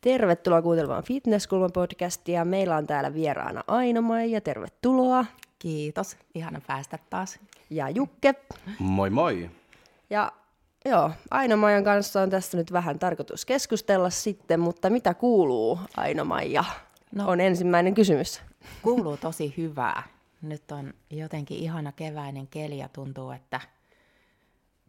Tervetuloa kuuntelemaan Fitnesskulman podcastia. Meillä on täällä vieraana aino ja tervetuloa. Kiitos, ihana päästä taas. Ja Jukke. Moi moi. Ja joo, aino kanssa on tässä nyt vähän tarkoitus keskustella sitten, mutta mitä kuuluu aino No, on ensimmäinen kysymys. Kuuluu tosi hyvää. Nyt on jotenkin ihana keväinen keli ja tuntuu, että –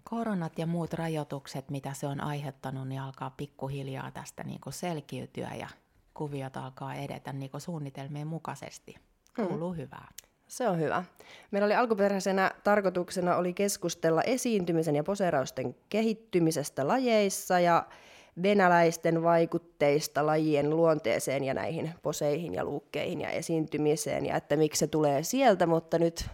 koronat ja muut rajoitukset, mitä se on aiheuttanut, niin alkaa pikkuhiljaa tästä niin kuin selkiytyä ja kuviot alkaa edetä niin kuin suunnitelmien mukaisesti. Mm. Kuuluu mm. hyvää. Se on hyvä. Meillä oli alkuperäisenä tarkoituksena oli keskustella esiintymisen ja poseerausten kehittymisestä lajeissa ja venäläisten vaikutteista lajien luonteeseen ja näihin poseihin ja luukkeihin ja esiintymiseen ja että miksi se tulee sieltä, mutta nyt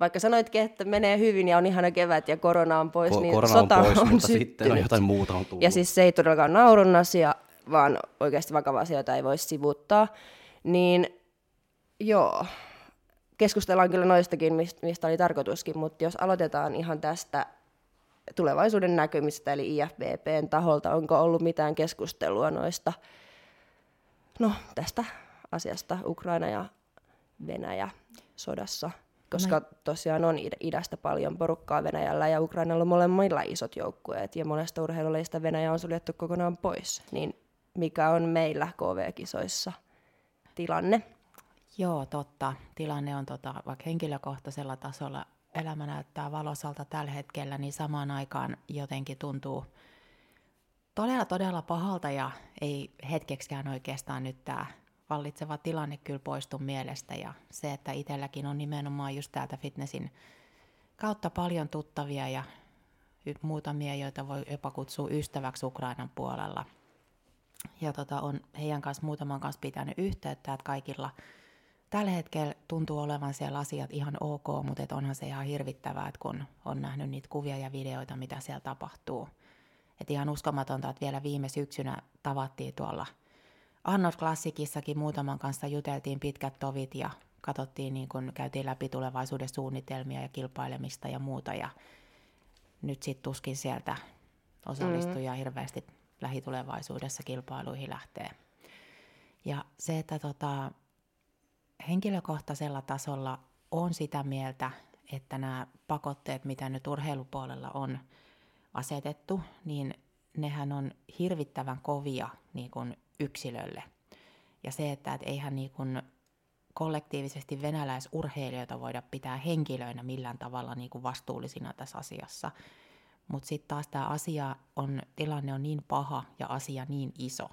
vaikka sanoitkin, että menee hyvin ja on ihana kevät ja korona on pois, Ko- niin korona sota on, pois, on mutta syttynyt. sitten on jotain muuta on tullut. Ja siis se ei todellakaan naurun asia, vaan oikeasti vakava asia, jota ei voi sivuttaa. Niin joo, keskustellaan kyllä noistakin, mistä oli tarkoituskin, mutta jos aloitetaan ihan tästä tulevaisuuden näkymistä, eli IFBPn taholta, onko ollut mitään keskustelua noista, no tästä asiasta Ukraina ja Venäjä sodassa – koska tosiaan on idästä paljon porukkaa Venäjällä ja Ukrainalla on molemmilla isot joukkueet ja monesta urheilulajista Venäjä on suljettu kokonaan pois. Niin mikä on meillä KV-kisoissa tilanne? Joo, totta. Tilanne on tota, vaikka henkilökohtaisella tasolla elämä näyttää valosalta tällä hetkellä, niin samaan aikaan jotenkin tuntuu todella todella pahalta ja ei hetkeksikään oikeastaan nyt tämä vallitseva tilanne kyllä poistu mielestä ja se, että itselläkin on nimenomaan just täältä fitnessin kautta paljon tuttavia ja muutamia, joita voi jopa kutsua ystäväksi Ukrainan puolella. Ja tota, on heidän kanssa muutaman kanssa pitänyt yhteyttä, että kaikilla tällä hetkellä tuntuu olevan siellä asiat ihan ok, mutta et onhan se ihan hirvittävää, että kun on nähnyt niitä kuvia ja videoita, mitä siellä tapahtuu. Et ihan uskomatonta, että vielä viime syksynä tavattiin tuolla – Arnold Klassikissakin muutaman kanssa juteltiin pitkät tovit ja katsottiin, niin kun käytiin läpi tulevaisuuden suunnitelmia ja kilpailemista ja muuta. Ja nyt sitten tuskin sieltä osallistuja mm. hirveästi lähitulevaisuudessa kilpailuihin lähtee. Ja se, että tota, henkilökohtaisella tasolla on sitä mieltä, että nämä pakotteet, mitä nyt urheilupuolella on asetettu, niin nehän on hirvittävän kovia niin kuin yksilölle. Ja se, että et eihän niin kuin kollektiivisesti venäläisurheilijoita voida pitää henkilöinä millään tavalla niin kuin vastuullisina tässä asiassa. Mutta sitten taas tämä asia on, tilanne on niin paha ja asia niin iso,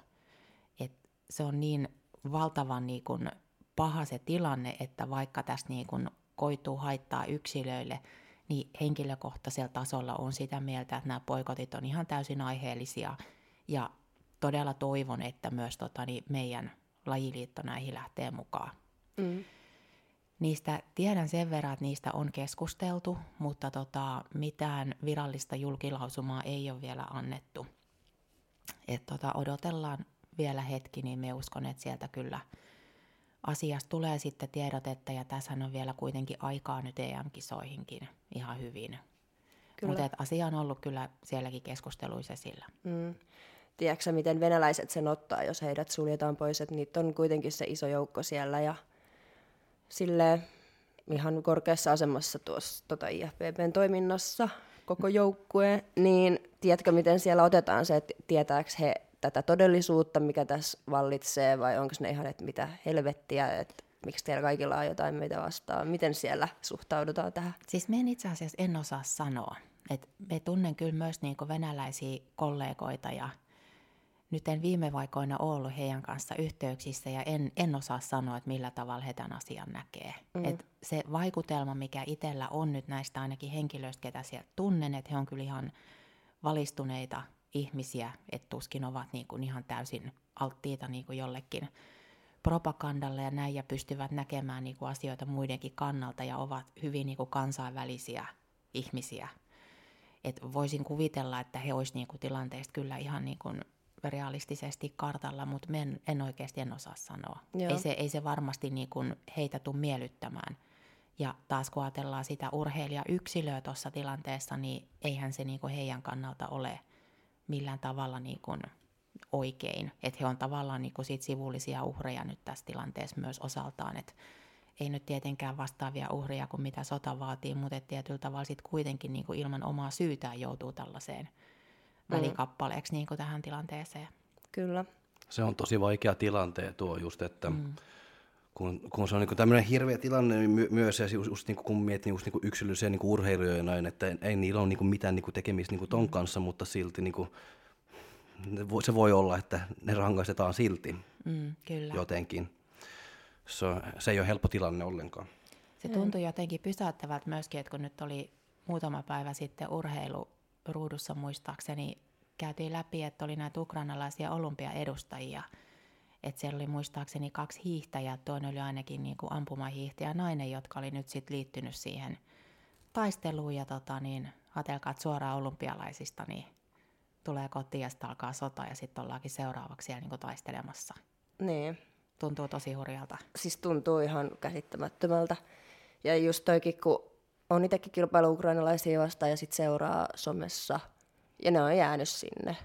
että se on niin valtavan niin kuin paha se tilanne, että vaikka tässä niin kuin koituu haittaa yksilöille, niin henkilökohtaisella tasolla on sitä mieltä, että nämä poikotit on ihan täysin aiheellisia ja todella toivon, että myös tota, niin meidän lajiliitto näihin lähtee mukaan. Mm. Niistä tiedän sen verran, että niistä on keskusteltu, mutta tota, mitään virallista julkilausumaa ei ole vielä annettu. Et tota, odotellaan vielä hetki, niin me uskon, että sieltä kyllä asiasta tulee sitten tiedotetta, ja tässä on vielä kuitenkin aikaa nyt EM-kisoihinkin ihan hyvin. Mutta asia on ollut kyllä sielläkin keskusteluissa esillä. Mm tiedätkö miten venäläiset sen ottaa, jos heidät suljetaan pois, että niitä on kuitenkin se iso joukko siellä ja sille ihan korkeassa asemassa tuossa tota IFBBn toiminnassa koko joukkue, niin tiedätkö miten siellä otetaan se, että tietääkö he tätä todellisuutta, mikä tässä vallitsee, vai onko ne ihan, että mitä helvettiä, että miksi teillä kaikilla on jotain meitä vastaan, miten siellä suhtaudutaan tähän? Siis me en itse asiassa en osaa sanoa. Et me tunnen kyllä myös niinku venäläisiä kollegoita ja nyt en viime vaikoina ollut heidän kanssa yhteyksissä ja en, en osaa sanoa, että millä tavalla he tämän asian näkee. Mm. Et se vaikutelma, mikä itsellä on nyt näistä ainakin henkilöistä, ketä sieltä tunnen, että he on kyllä ihan valistuneita ihmisiä, että tuskin ovat niin kuin ihan täysin alttiita niin kuin jollekin propagandalle ja näin ja pystyvät näkemään niin kuin asioita muidenkin kannalta ja ovat hyvin niin kuin kansainvälisiä ihmisiä. Et voisin kuvitella, että he olisivat niin kuin tilanteesta kyllä ihan niin kuin realistisesti kartalla, mutta en, en oikeasti en osaa sanoa. Joo. Ei se, ei se varmasti niin kuin heitä tule miellyttämään. Ja taas kun ajatellaan sitä urheilija-yksilöä tuossa tilanteessa, niin eihän se niin kuin heidän kannalta ole millään tavalla niin kuin oikein. Että he on tavallaan niin kuin sit sivullisia uhreja nyt tässä tilanteessa myös osaltaan. Et ei nyt tietenkään vastaavia uhreja kuin mitä sota vaatii, mutta et tietyllä tavalla sit kuitenkin niin kuin ilman omaa syytään joutuu tällaiseen välikappaleeksi niin kuin tähän tilanteeseen. Kyllä. Se on tosi vaikea tilanteen tuo just, että mm. Kun, kun se on niin tämmöinen hirveä tilanne niin my, myös, ja just, just niin kun miettii just niin yksilöllisiä niin urheilijoita ja näin, että ei, niillä ole niin mitään niin tekemistä niin ton kanssa, mutta silti niin kuin, se voi olla, että ne rangaistetaan silti Mm, kyllä. jotenkin. Se, se ei ole helppo tilanne ollenkaan. Se tuntui jotenkin pysäyttävältä myöskin, että kun nyt oli muutama päivä sitten urheiluruudussa muistaakseni, käytiin läpi, että oli näitä ukrainalaisia olympiaedustajia. Että siellä oli muistaakseni kaksi hiihtäjää, toinen oli ainakin niin kuin ampumahiihtäjä nainen, jotka oli nyt sitten liittynyt siihen taisteluun. Ja tota, niin, ajatelkaa, että suoraan olympialaisista niin tulee kotiin ja sitten alkaa sota ja sitten ollaankin seuraavaksi siellä niin kuin taistelemassa. Niin. Tuntuu tosi hurjalta. Siis tuntuu ihan käsittämättömältä. Ja just toikin, kun on itsekin kilpailu ukrainalaisia vastaan ja sit seuraa somessa. Ja ne on jäänyt sinne.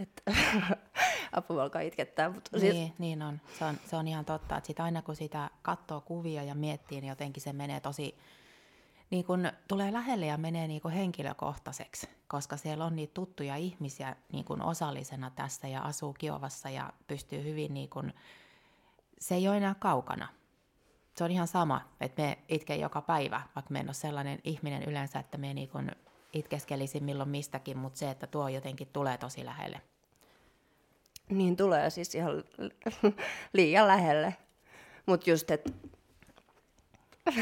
Et, apua alkaa itkettää. Mutta siis, Niin, niin on. Se, on. se on ihan totta, että sit aina kun sitä katsoo kuvia ja miettii, niin jotenkin se menee tosi, niin kun tulee lähelle ja menee niin kun henkilökohtaiseksi, koska siellä on niitä tuttuja ihmisiä niin kun osallisena tässä ja asuu Kiovassa ja pystyy hyvin, niin kun, se ei ole enää kaukana. Se on ihan sama, että me itken joka päivä, vaikka me en ole sellainen ihminen yleensä, että me niin kun itkeskelisin milloin mistäkin, mutta se, että tuo jotenkin tulee tosi lähelle. Niin tulee siis ihan liian lähelle. Mutta just, että...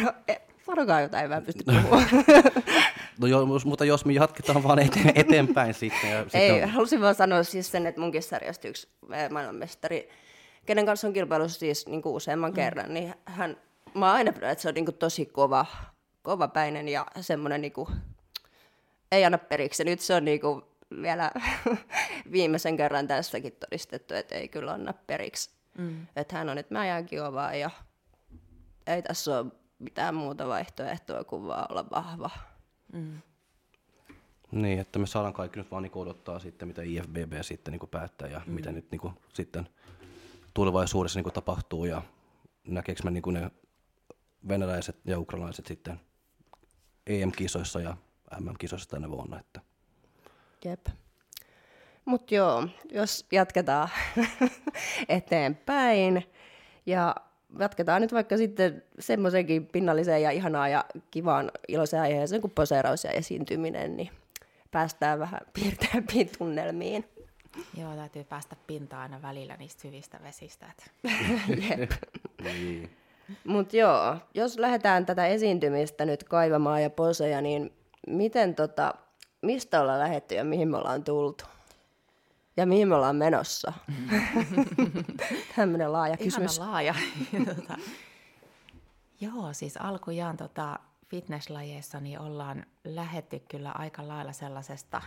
No, e- sanokaa jotain, mä en pysty puhumaan. No jo, mutta jos me jatketaan vaan eteen, eteenpäin sitten. Ja Ei, sitten on, halusin vaan sanoa siis sen, että munkin sarjasta yksi maailmanmestari, kenen kanssa on kilpailussa siis niin kuin useamman mm. kerran, niin hän, mä oon aina pidä, että se on niin kuin tosi kova, kovapäinen ja semmoinen niin kuin, ei anna periksi. Nyt se on niin kuin vielä viimeisen kerran tässäkin todistettu, että ei kyllä anna periksi. Mm. Että hän on, että mä jään kiovaan ja ei tässä ole mitään muuta vaihtoehtoa kuin vaan olla vahva. Niin, että me saadaan kaikki nyt vaan niin odottaa sitten, mitä IFBB sitten niin päättää ja mm. mitä nyt niin sitten tulevaisuudessa niin tapahtuu ja näkeekö me niin ne venäläiset ja ukrainalaiset sitten EM-kisoissa ja MM-kisoissa tänä vuonna. Että Jep. Mutta joo, jos jatketaan eteenpäin ja jatketaan nyt vaikka sitten semmoisenkin pinnalliseen ja ihanaa ja kivaan iloiseen aiheeseen kuin poseeraus ja esiintyminen, niin päästään vähän piirteämpiin tunnelmiin. Joo, täytyy päästä pintaan aina välillä niistä syvistä vesistä. Et. Jep. niin. Mutta joo, jos lähdetään tätä esiintymistä nyt kaivamaan ja poseja, niin miten tota, mistä ollaan lähetty ja mihin me ollaan tultu? Ja mihin me ollaan menossa? Tämmöinen laaja kysymys. Ihana laaja. tota, joo, siis alkujaan tota, fitnesslajeissa niin ollaan lähetty kyllä aika lailla sellaisesta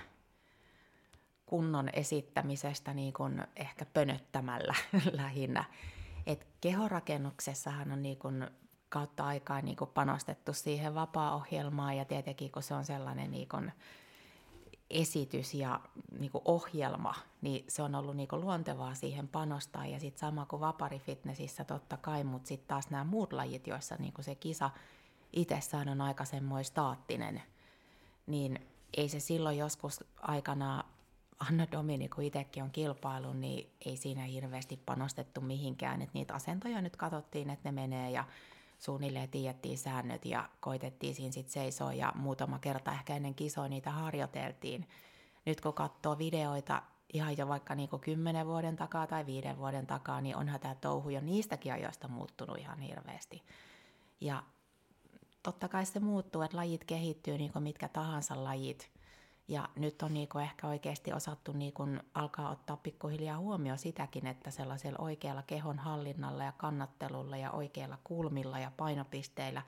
kunnon esittämisestä niin kuin ehkä pönöttämällä lähinnä. Et kehorakennuksessahan on niin kuin kautta aikaa niin kuin panostettu siihen vapaa-ohjelmaan ja tietenkin kun se on sellainen niin kuin esitys ja niin kuin ohjelma, niin se on ollut niin kuin luontevaa siihen panostaa. Ja sitten sama kuin vaparifitnessissä totta kai, mutta sitten taas nämä muut lajit, joissa niin kuin se kisa itsessään on aika semmoinen staattinen, niin ei se silloin joskus aikana Anna Domini, kun itsekin on kilpailu, niin ei siinä hirveästi panostettu mihinkään. Et niitä asentoja nyt katsottiin, että ne menee ja suunnilleen tiedettiin säännöt ja koitettiin siinä sitten seisoa ja muutama kerta ehkä ennen kisoa niitä harjoiteltiin. Nyt kun katsoo videoita ihan jo vaikka niinku kymmenen vuoden takaa tai viiden vuoden takaa, niin onhan tämä touhu jo niistäkin ajoista muuttunut ihan hirveästi. Ja totta kai se muuttuu, että lajit kehittyy niin kuin mitkä tahansa lajit. Ja nyt on niinku ehkä oikeasti osattu niinku alkaa ottaa pikkuhiljaa huomioon sitäkin, että sellaisella oikealla kehon hallinnalla ja kannattelulla ja oikeilla kulmilla ja painopisteillä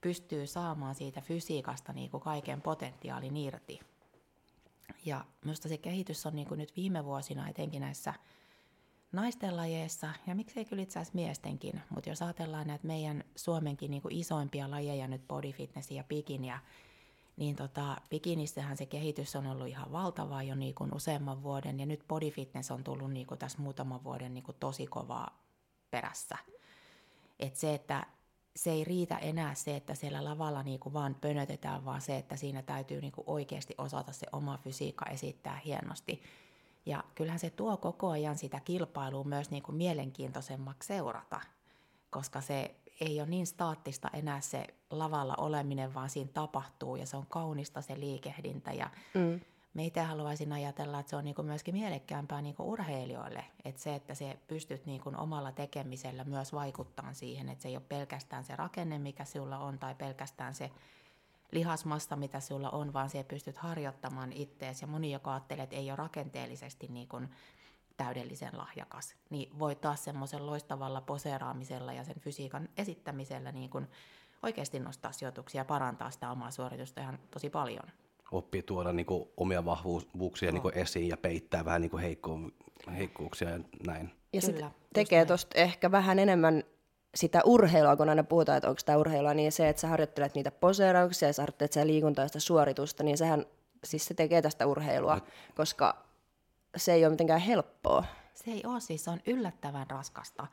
pystyy saamaan siitä fysiikasta niinku kaiken potentiaalin irti. Ja minusta se kehitys on niin kuin nyt viime vuosina etenkin näissä naisten lajeissa, ja miksei kyllä itse asiassa miestenkin, mutta jos ajatellaan näitä meidän Suomenkin niin kuin isoimpia lajeja nyt bodyfitness ja bikiniä, niin tota, bikinissähän se kehitys on ollut ihan valtavaa jo niin kuin useamman vuoden, ja nyt bodyfitness on tullut niin kuin tässä muutaman vuoden niin kuin tosi kovaa perässä. Et se, että se ei riitä enää se, että siellä lavalla niinku vaan pönötetään, vaan se, että siinä täytyy niinku oikeasti osata se oma fysiikka esittää hienosti. Ja kyllähän se tuo koko ajan sitä kilpailua myös niinku mielenkiintoisemmaksi seurata, koska se ei ole niin staattista enää se lavalla oleminen, vaan siinä tapahtuu ja se on kaunista se liikehdintä ja mm me itse haluaisin ajatella, että se on niinku myöskin mielekkäämpää niinku urheilijoille, että se, että se pystyt niinku omalla tekemisellä myös vaikuttaa siihen, että se ei ole pelkästään se rakenne, mikä sinulla on, tai pelkästään se lihasmassa, mitä sinulla on, vaan se pystyt harjoittamaan ittees. Ja moni, joka ajattelee, että ei ole rakenteellisesti niinku täydellisen lahjakas, niin voi taas semmoisen loistavalla poseeraamisella ja sen fysiikan esittämisellä niin kuin oikeasti nostaa sijoituksia ja parantaa sitä omaa suoritusta ihan tosi paljon oppii tuoda niin kuin, omia vahvuuksia niin kuin, esiin ja peittää vähän niin kuin, heikko, heikkouksia ja näin. Ja se tekee tuosta ehkä vähän enemmän sitä urheilua, kun aina puhutaan, että onko tämä urheilua, niin se, että sä harjoittelet niitä poseerauksia ja sä harjoittelet sitä liikuntaa ja sitä suoritusta, niin sehän siis se tekee tästä urheilua, no. koska se ei ole mitenkään helppoa. Se ei ole, siis se on yllättävän raskasta.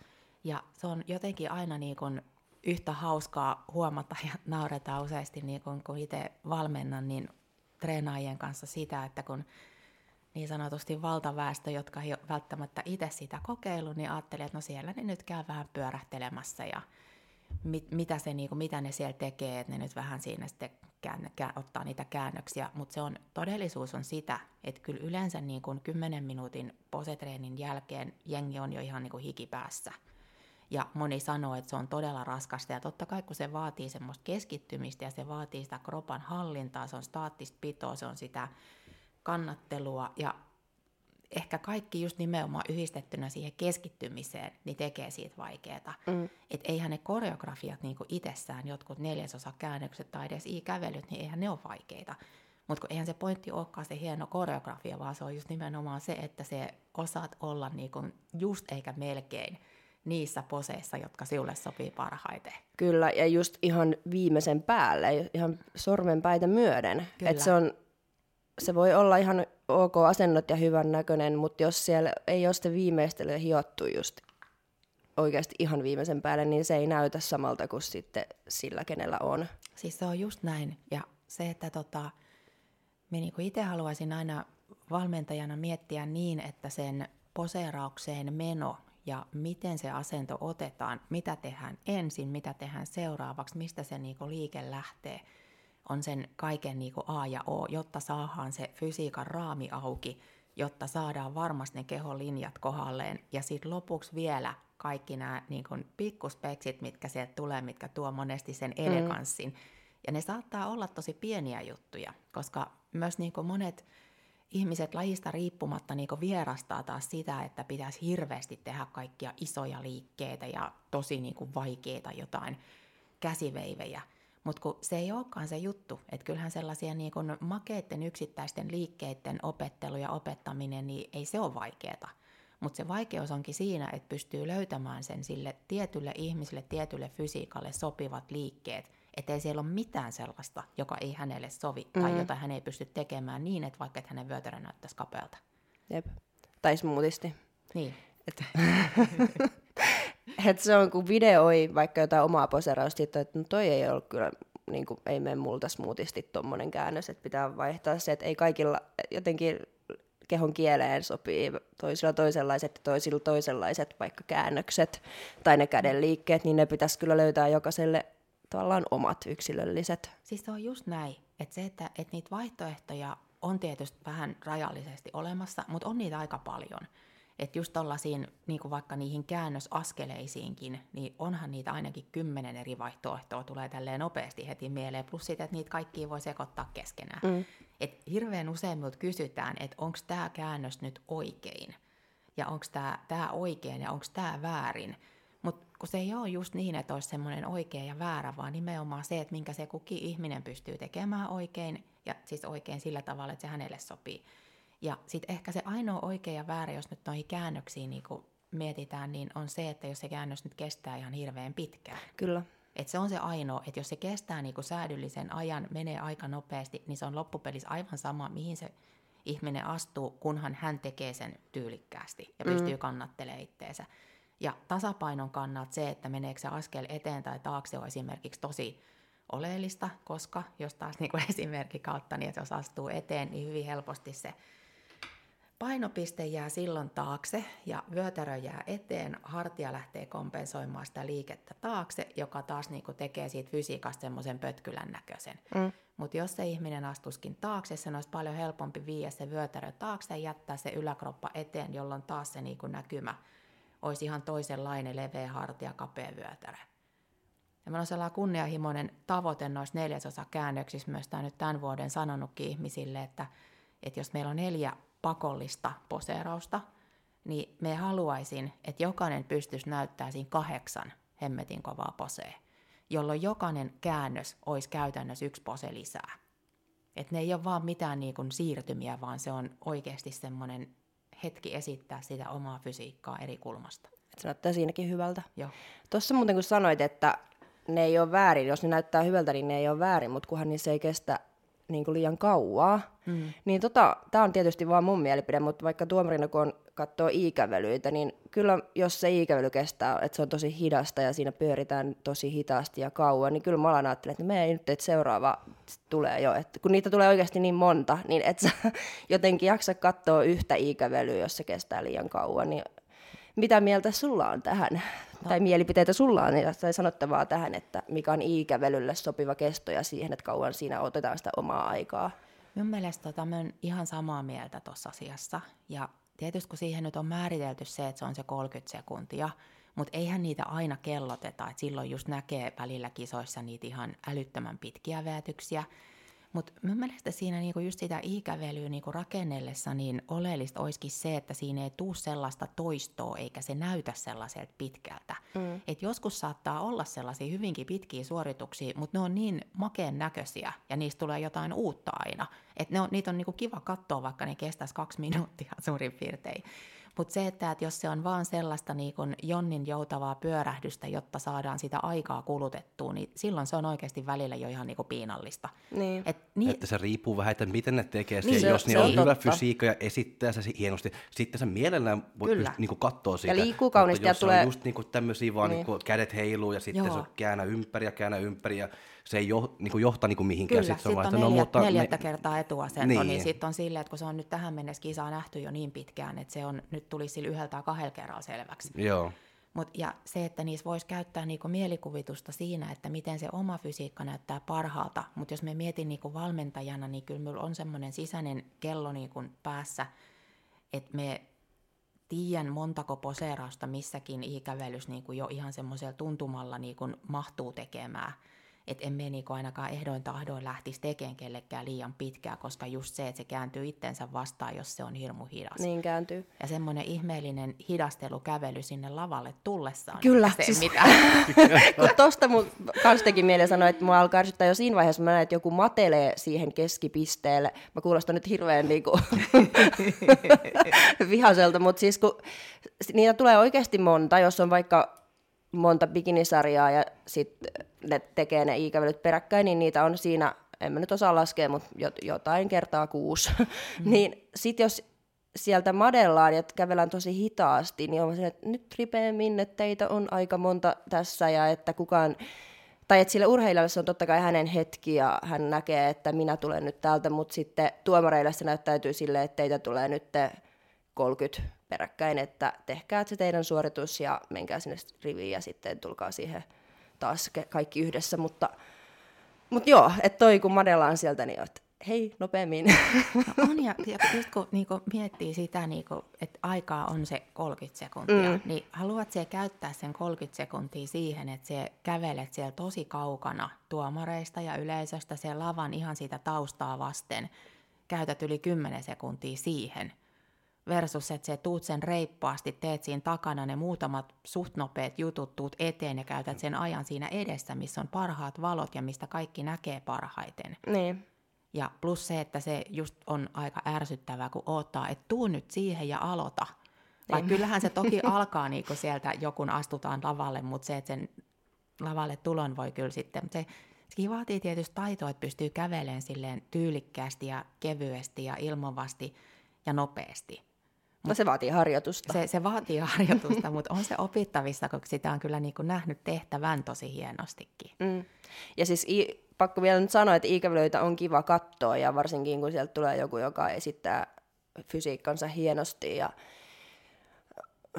Ja se on jotenkin aina niin kuin yhtä hauskaa huomata ja nauretaan useasti, niin kun, kun itse valmennan, niin treenaajien kanssa sitä, että kun niin sanotusti valtaväestö, jotka ei ole välttämättä itse sitä kokeillut, niin ajattelee, että no siellä ne nyt käy vähän pyörähtelemässä ja mit, mitä, se, niin kuin, mitä ne siellä tekee, että ne nyt vähän siinä sitten kään, kään, ottaa niitä käännöksiä, mutta se on, todellisuus on sitä, että kyllä yleensä niin kuin 10 minuutin posetreenin jälkeen jengi on jo ihan niin kuin hikipäässä – ja moni sanoo, että se on todella raskasta. Ja totta kai kun se vaatii semmoista keskittymistä ja se vaatii sitä kropan hallintaa, se on staattista pitoa, se on sitä kannattelua. Ja ehkä kaikki just nimenomaan yhdistettynä siihen keskittymiseen, niin tekee siitä vaikeaa. Mm. Että eihän ne koreografiat niinku itsessään, jotkut neljäsosa käännökset tai edes i-kävelyt, niin eihän ne ole vaikeita. Mutta eihän se pointti olekaan se hieno koreografia, vaan se on just nimenomaan se, että se osaat olla niinku just eikä melkein – niissä poseissa, jotka sinulle sopii parhaiten. Kyllä, ja just ihan viimeisen päälle, ihan sormenpäitä myöden. Että se, on, se voi olla ihan ok asennot ja hyvän näköinen, mutta jos siellä ei ole sitten viimeistely hiottu just oikeasti ihan viimeisen päälle, niin se ei näytä samalta kuin sitten sillä, kenellä on. Siis se on just näin. Ja se, että tota, me niinku itse haluaisin aina valmentajana miettiä niin, että sen poseeraukseen meno ja miten se asento otetaan, mitä tehdään ensin, mitä tehdään seuraavaksi, mistä se niinku liike lähtee, on sen kaiken niinku A ja O, jotta saadaan se fysiikan raami auki, jotta saadaan varmasti ne keholinjat kohdalleen. Ja sitten lopuksi vielä kaikki nämä niinku pikkuspeksit, mitkä sieltä tulee, mitkä tuo monesti sen mm. eleganssin. Mm. Ja ne saattaa olla tosi pieniä juttuja, koska myös niinku monet ihmiset lajista riippumatta niin vierastaa taas sitä, että pitäisi hirveästi tehdä kaikkia isoja liikkeitä ja tosi niin kuin vaikeita jotain käsiveivejä. Mutta kun se ei olekaan se juttu, että kyllähän sellaisia niin kuin makeitten yksittäisten liikkeiden opettelu ja opettaminen, niin ei se ole vaikeaa. Mutta se vaikeus onkin siinä, että pystyy löytämään sen sille tietylle ihmiselle, tietylle fysiikalle sopivat liikkeet, että ei siellä ole mitään sellaista, joka ei hänelle sovi mm-hmm. tai jota hän ei pysty tekemään niin, että vaikka että hänen vyötärö näyttäisi kapealta. Jep. Tai smoothisti. Niin. Et, et se on, kun videoi vaikka jotain omaa poserausta, että no toi ei ole kyllä, niin kuin, ei mene multa smoothisti tuommoinen käännös, että pitää vaihtaa se, että ei kaikilla jotenkin kehon kieleen sopii toisilla toisenlaiset ja toisilla toisenlaiset vaikka käännökset tai ne käden liikkeet, niin ne pitäisi kyllä löytää jokaiselle tavallaan omat yksilölliset. Siis se on just näin, että se, että, että niitä vaihtoehtoja on tietysti vähän rajallisesti olemassa, mutta on niitä aika paljon. Että just tollaisiin, niin kuin vaikka niihin käännösaskeleisiinkin, niin onhan niitä ainakin kymmenen eri vaihtoehtoa tulee tälleen nopeasti heti mieleen, plus sitten, että niitä kaikkia voi sekoittaa keskenään. Mm. Et hirveän usein minulta kysytään, että onko tämä käännös nyt oikein, ja onko tämä oikein ja onko tämä väärin. Mutta kun se ei ole just niin, että olisi semmoinen oikea ja väärä, vaan nimenomaan se, että minkä se kukin ihminen pystyy tekemään oikein, ja siis oikein sillä tavalla, että se hänelle sopii. Ja sitten ehkä se ainoa oikea ja väärä, jos nyt noihin käännöksiin niin mietitään, niin on se, että jos se käännös nyt kestää ihan hirveän pitkään. Kyllä. Et se on se ainoa, että jos se kestää niinku säädyllisen ajan, menee aika nopeasti, niin se on loppupelissä aivan sama, mihin se ihminen astuu, kunhan hän tekee sen tyylikkäästi ja pystyy mm. kannattelemaan itteensä. Ja tasapainon kannalta se, että meneekö se askel eteen tai taakse on esimerkiksi tosi oleellista, koska jos taas niin kuin esimerkki kautta, niin että jos astuu eteen, niin hyvin helposti se painopiste jää silloin taakse ja vyötärö jää eteen, hartia lähtee kompensoimaan sitä liikettä taakse, joka taas niin kuin tekee siitä fysiikasta semmoisen pötkylän näköisen. Mm. Mutta jos se ihminen astuskin taakse, sen olisi paljon helpompi viiä se vyötärö taakse ja jättää se yläkroppa eteen, jolloin taas se niin näkymä olisi ihan toisenlainen leveä hartia, kapea vyötärö. Ja meillä on sellainen kunnianhimoinen tavoite noissa neljäsosa käännöksissä, myös tämä nyt tämän vuoden sanonutkin ihmisille, että, että jos meillä on neljä pakollista poseerausta, niin me haluaisin, että jokainen pystyisi näyttää siinä kahdeksan hemmetin kovaa posee, jolloin jokainen käännös olisi käytännössä yksi pose lisää. Että ne ei ole vaan mitään niin kuin siirtymiä, vaan se on oikeasti semmoinen hetki esittää sitä omaa fysiikkaa eri kulmasta. Et se näyttää siinäkin hyvältä. Joo. Tuossa muuten kun sanoit, että ne ei ole väärin, jos ne näyttää hyvältä, niin ne ei ole väärin, mutta kunhan niissä ei kestä niin kuin liian kauaa. Mm. Niin tota, tämä on tietysti vaan mun mielipide, mutta vaikka tuomarina kun on katsoo iikävelyitä, niin kyllä jos se iikävely kestää, että se on tosi hidasta ja siinä pyöritään tosi hitaasti ja kauan, niin kyllä mä alan ajattelen, että me ei nyt, että seuraava tulee jo. Et kun niitä tulee oikeasti niin monta, niin et sä jotenkin jaksa katsoa yhtä iikävelyä, jos se kestää liian kauan, niin mitä mieltä sulla on tähän, no. tai mielipiteitä sulla on, tai sanottavaa tähän, että mikä on iikävelylle sopiva kesto ja siihen, että kauan siinä otetaan sitä omaa aikaa? Minun mielestä tota, mä ihan samaa mieltä tuossa asiassa. Ja tietysti kun siihen nyt on määritelty se, että se on se 30 sekuntia, mutta eihän niitä aina kelloteta, että silloin just näkee välillä kisoissa niitä ihan älyttömän pitkiä veetyksiä. Mutta mun mielestä siinä niinku just sitä ikävelyä niinku rakennellessa niin oleellista olisikin se, että siinä ei tule sellaista toistoa eikä se näytä sellaiselta pitkältä. Mm. Et joskus saattaa olla sellaisia hyvinkin pitkiä suorituksia, mutta ne on niin makeen näköisiä ja niistä tulee jotain uutta aina. Että on, niitä on niinku kiva katsoa, vaikka ne kestäisi kaksi minuuttia suurin piirtein. Mutta se, että, että jos se on vaan sellaista niin kun jonnin joutavaa pyörähdystä, jotta saadaan sitä aikaa kulutettua, niin silloin se on oikeasti välillä jo ihan niin kuin piinallista. Niin. Et, niin, että se riippuu vähän, että miten ne tekee niin, se, Jos niillä on, on hyvä fysiikka ja esittää se hienosti, sitten sä mielellään voit pyst- niin katsoa sitä. Ja liikkuu kauniisti ja tulee... on just niin tämmöisiä vaan niin. Niin kädet heiluu ja sitten Joo. se käännä ympäri ja käännä ympäri ja se ei jo, niin kuin johta niin kuin mihinkään. Kyllä, sitten sit on, on neljä, no, mutta neljättä me... kertaa etuasento, niin, niin sitten on silleen, että kun se on nyt tähän mennessä kisaa nähty jo niin pitkään, että se on, nyt tuli sillä yhdellä tai kahdella kerralla selväksi. Joo. Mut, ja se, että niissä voisi käyttää niinku mielikuvitusta siinä, että miten se oma fysiikka näyttää parhaalta. Mutta jos me mietin niinku valmentajana, niin kyllä minulla on semmoinen sisäinen kello niinku päässä, että me tiedän montako poseerausta missäkin ikävelys niinku jo ihan semmoisella tuntumalla niinku mahtuu tekemään – että emme niinku ainakaan ehdoin tahdoin lähtisi tekemään kellekään liian pitkää, koska just se, että se kääntyy itsensä vastaan, jos se on hirmu hidas. Niin kääntyy. Ja semmoinen ihmeellinen hidastelukävely sinne lavalle tullessaan. Kyllä. Se siis, mitään. kun tosta mun kans teki mieleen sanoa, että mua alkaa ärsyttää jo siinä vaiheessa, mä näen, että joku matelee siihen keskipisteelle. Mä kuulostan nyt hirveän niinku vihaselta, mutta siis kun niitä tulee oikeasti monta, jos on vaikka monta bikinisarjaa ja sitten ne tekee ne iikävelyt peräkkäin, niin niitä on siinä, en mä nyt osaa laskea, mutta jotain kertaa kuusi. Mm. niin sitten jos sieltä madellaan ja kävelään tosi hitaasti, niin on se, että nyt ripeämmin, että teitä on aika monta tässä ja että kukaan, tai että sille urheilijalle se on totta kai hänen hetki ja hän näkee, että minä tulen nyt täältä, mutta sitten tuomareille se näyttäytyy silleen, että teitä tulee nyt 30 peräkkäin, että tehkää se teidän suoritus ja menkää sinne riviin ja sitten tulkaa siihen taas kaikki yhdessä, mutta, mutta joo, että toi kun madellaan sieltä, niin että hei, nopeammin. No on, ja, ja just kun niinku, miettii sitä, niinku, että aikaa on se 30 sekuntia, mm. niin haluat se käyttää sen 30 sekuntia siihen, että se kävelet siellä tosi kaukana tuomareista ja yleisöstä se lavan ihan siitä taustaa vasten, käytät yli 10 sekuntia siihen – versus että se tuut sen reippaasti, teet siinä takana ne muutamat suht nopeat jutut, tuut eteen ja käytät sen ajan siinä edessä, missä on parhaat valot ja mistä kaikki näkee parhaiten. Niin. Ja plus se, että se just on aika ärsyttävää, kun odottaa, että tuu nyt siihen ja aloita. Vaikka kyllähän se toki alkaa niin kuin sieltä, jokun astutaan lavalle, mutta se, että sen lavalle tulon voi kyllä sitten, se, sekin vaatii tietysti taitoa, että pystyy kävelemään silleen tyylikkäästi ja kevyesti ja ilmovasti ja nopeasti. No se vaatii harjoitusta. Se, se vaatii harjoitusta, mutta on se opittavissa, kun sitä on kyllä niin kuin nähnyt tehtävän tosi hienostikin. Mm. Ja siis i, pakko vielä nyt sanoa, että ikävälöitä on kiva katsoa, ja varsinkin kun sieltä tulee joku, joka esittää fysiikkansa hienosti ja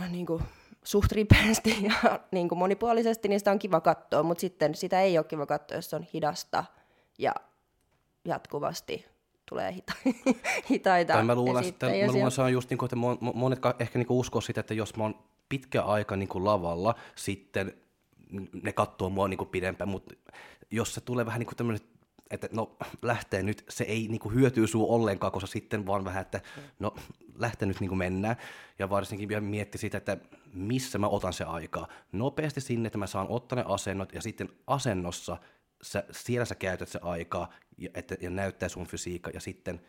äh, niin kuin, suht ripeästi ja niin kuin monipuolisesti, niin sitä on kiva katsoa, mutta sitten sitä ei ole kiva katsoa, jos se on hidasta ja jatkuvasti tulee hita- hitaita Tai mä luulen, että, mä luulen, se on just niin kuin, että mon- monet ehkä niin kuin uskoo sitä, että jos mä oon pitkä aika niin kuin lavalla, sitten ne katsoo mua niin kuin pidempään, mutta jos se tulee vähän niin kuin tämmöinen, että no lähtee nyt, se ei niin kuin hyötyy suu ollenkaan, koska sitten vaan vähän, että no lähtee nyt niin kuin mennään. Ja varsinkin vielä mietti sitä, että missä mä otan se aikaa. Nopeasti sinne, että mä saan ottaa ne asennot ja sitten asennossa sä, siellä sä käytät se aikaa ja, että, ja näyttää sun fysiikka ja sitten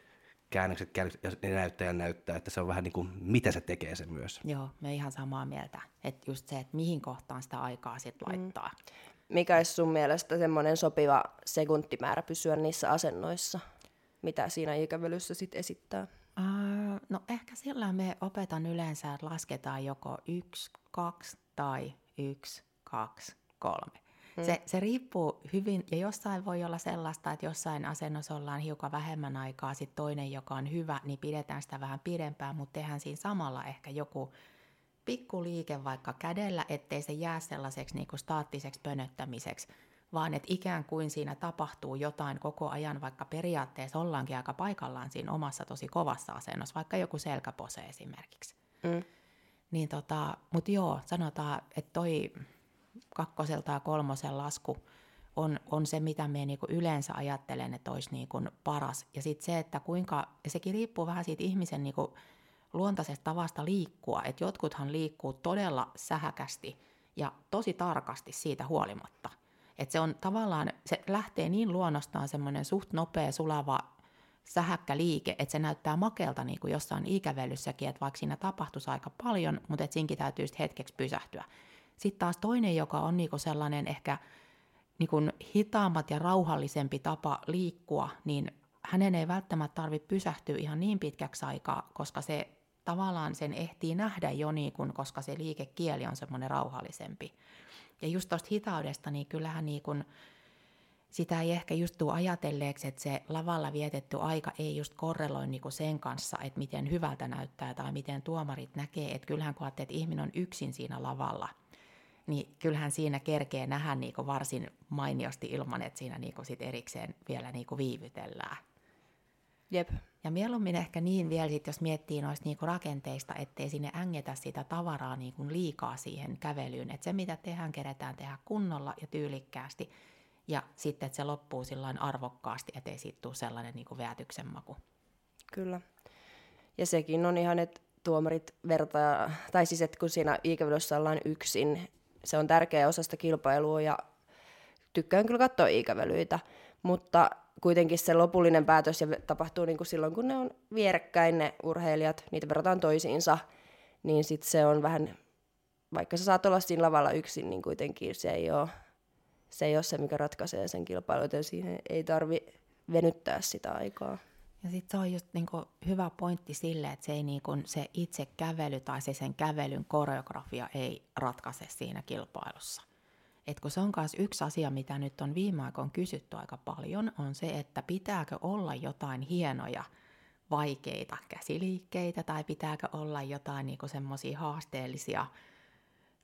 käännökset, käännökset ja ne näyttää ja näyttää, että se on vähän niin kuin, miten se tekee sen myös. Joo, me ihan samaa mieltä. Että just se, että mihin kohtaan sitä aikaa sitten laittaa. Mikä olisi sun mielestä semmoinen sopiva sekuntimäärä pysyä niissä asennoissa, mitä siinä ikävelyssä sitten esittää? Uh, no ehkä sillä me opetan yleensä, että lasketaan joko yksi, kaksi tai yksi, kaksi, kolme. Hmm. Se, se riippuu hyvin, ja jossain voi olla sellaista, että jossain asennossa ollaan hiukan vähemmän aikaa, sitten toinen, joka on hyvä, niin pidetään sitä vähän pidempään, mutta tehdään siinä samalla ehkä joku pikku liike vaikka kädellä, ettei se jää sellaiseksi niin kuin staattiseksi pönöttämiseksi, vaan että ikään kuin siinä tapahtuu jotain koko ajan, vaikka periaatteessa ollaankin aika paikallaan siinä omassa tosi kovassa asennossa, vaikka joku selkäpose esimerkiksi. Mm. Niin tota, mutta joo, sanotaan, että toi kakkoselta ja kolmosen lasku on, on se, mitä me niinku yleensä ajattelen, että olisi niinku paras. Ja sitten se, että kuinka, ja sekin riippuu vähän siitä ihmisen niinku luontaisesta tavasta liikkua, että jotkuthan liikkuu todella sähäkästi ja tosi tarkasti siitä huolimatta. Että se on tavallaan, se lähtee niin luonnostaan semmoinen suht nopea, sulava, sähäkkä liike, että se näyttää makelta niin kuin jossain ikävelyssäkin, että vaikka siinä tapahtuisi aika paljon, mutta että siinkin täytyy sitten hetkeksi pysähtyä. Sitten taas toinen, joka on niin kuin sellainen ehkä niin kuin hitaammat ja rauhallisempi tapa liikkua, niin hänen ei välttämättä tarvitse pysähtyä ihan niin pitkäksi aikaa, koska se tavallaan sen ehtii nähdä jo niin kuin, koska se liikekieli on semmoinen rauhallisempi. Ja just tuosta hitaudesta, niin kyllähän niin kuin, sitä ei ehkä just tule ajatelleeksi, että se lavalla vietetty aika ei just korreloi niin kuin sen kanssa, että miten hyvältä näyttää tai miten tuomarit näkee. Että kyllähän kun ajattelee, että ihminen on yksin siinä lavalla, niin kyllähän siinä kerkee nähdä niin kuin varsin mainiosti ilman, että siinä niin kuin sit erikseen vielä niin kuin viivytellään. Jep. Ja mieluummin ehkä niin vielä, sit, jos miettii noista niinku rakenteista, ettei sinne ängetä sitä tavaraa niinku liikaa siihen kävelyyn. Että se, mitä tehdään, keretään tehdä kunnolla ja tyylikkäästi. Ja sitten, että se loppuu sillain arvokkaasti, ettei siitä tule sellainen niinku veätyksen maku. Kyllä. Ja sekin on ihan, että tuomarit vertaa, tai siis, että kun siinä ikävelyssä ollaan yksin, se on tärkeä osa sitä kilpailua ja tykkään kyllä katsoa ikävelyitä, mutta kuitenkin se lopullinen päätös ja tapahtuu niin kuin silloin, kun ne on vierekkäin ne urheilijat, niitä verrataan toisiinsa, niin sitten se on vähän, vaikka sä saat olla siinä lavalla yksin, niin kuitenkin se ei ole se, ei ole se mikä ratkaisee sen kilpailun, joten siihen ei tarvi venyttää sitä aikaa. Ja sitten se on just niinku hyvä pointti sille, että se, ei niinku, se itse kävely tai se sen kävelyn koreografia ei ratkaise siinä kilpailussa. Et kun se on myös yksi asia, mitä nyt on viime aikoina kysytty aika paljon, on se, että pitääkö olla jotain hienoja, vaikeita käsiliikkeitä tai pitääkö olla jotain niinku semmoisia haasteellisia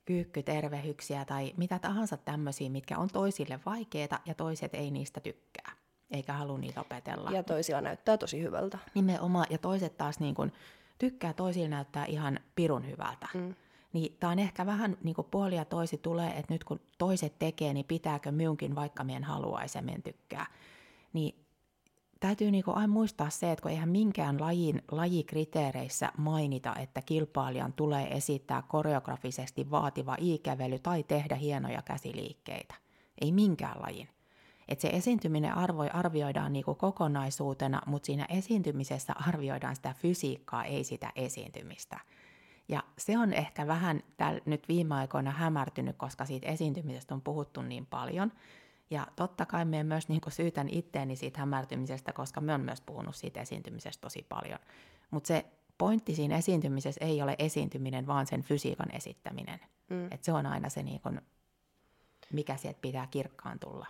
kyykkytervehyksiä tai mitä tahansa tämmöisiä, mitkä on toisille vaikeita ja toiset ei niistä tykkää, eikä halua niitä opetella. Ja toisilla näyttää tosi hyvältä. Nimenomaan, ja toiset taas niin kun, tykkää, toisilla näyttää ihan pirun hyvältä. Mm. Niin tämä on ehkä vähän niin kuin puoli ja toisi tulee, että nyt kun toiset tekee, niin pitääkö minunkin, vaikka mien haluaisi ja mien tykkää. Niin täytyy niinku aina muistaa se, että kun eihän minkään lajin, lajikriteereissä mainita, että kilpailijan tulee esittää koreografisesti vaativa ikävely tai tehdä hienoja käsiliikkeitä. Ei minkään lajin. Et se esiintyminen arvoi, arvioidaan niinku kokonaisuutena, mutta siinä esiintymisessä arvioidaan sitä fysiikkaa, ei sitä esiintymistä. Ja se on ehkä vähän täl, nyt viime aikoina hämärtynyt, koska siitä esiintymisestä on puhuttu niin paljon – ja totta kai me myös niin syytän itteeni siitä hämärtymisestä, koska me on myös puhunut siitä esiintymisestä tosi paljon. Mutta se pointti siinä esiintymisessä ei ole esiintyminen, vaan sen fysiikan esittäminen. Mm. Et se on aina se, niin kun, mikä sieltä pitää kirkkaan tulla.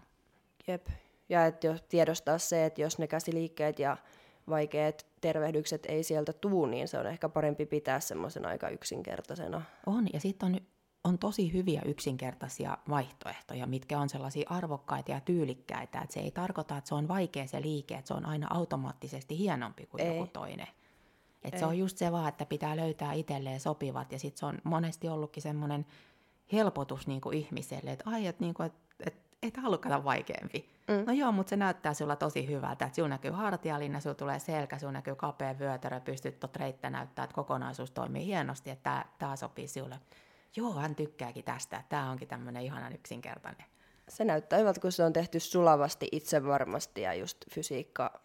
Jep. Ja että jos tiedostaa se, että jos ne käsiliikkeet ja vaikeat tervehdykset ei sieltä tuu, niin se on ehkä parempi pitää semmoisen aika yksinkertaisena. On, ja sitten on on tosi hyviä yksinkertaisia vaihtoehtoja, mitkä on sellaisia arvokkaita ja tyylikkäitä, että se ei tarkoita, että se on vaikea se liike, että se on aina automaattisesti hienompi kuin ei. joku toinen. Että se on just se vaan, että pitää löytää itselleen sopivat, ja sitten se on monesti ollutkin semmoinen helpotus niin kuin ihmiselle, että ai, että, niin kuin, että ei tämä ollutkaan vaikeampi. Mm. No joo, mutta se näyttää sulla tosi hyvältä, että sinulla näkyy hartialinna, sinulla tulee selkä, sinulla näkyy kapea vyötärö, pystyt tuot reittä näyttää, että kokonaisuus toimii hienosti, että tämä, sopii sinulle joo, hän tykkääkin tästä, tämä onkin tämmöinen ihanan yksinkertainen. Se näyttää hyvältä, kun se on tehty sulavasti itse varmasti ja just fysiikka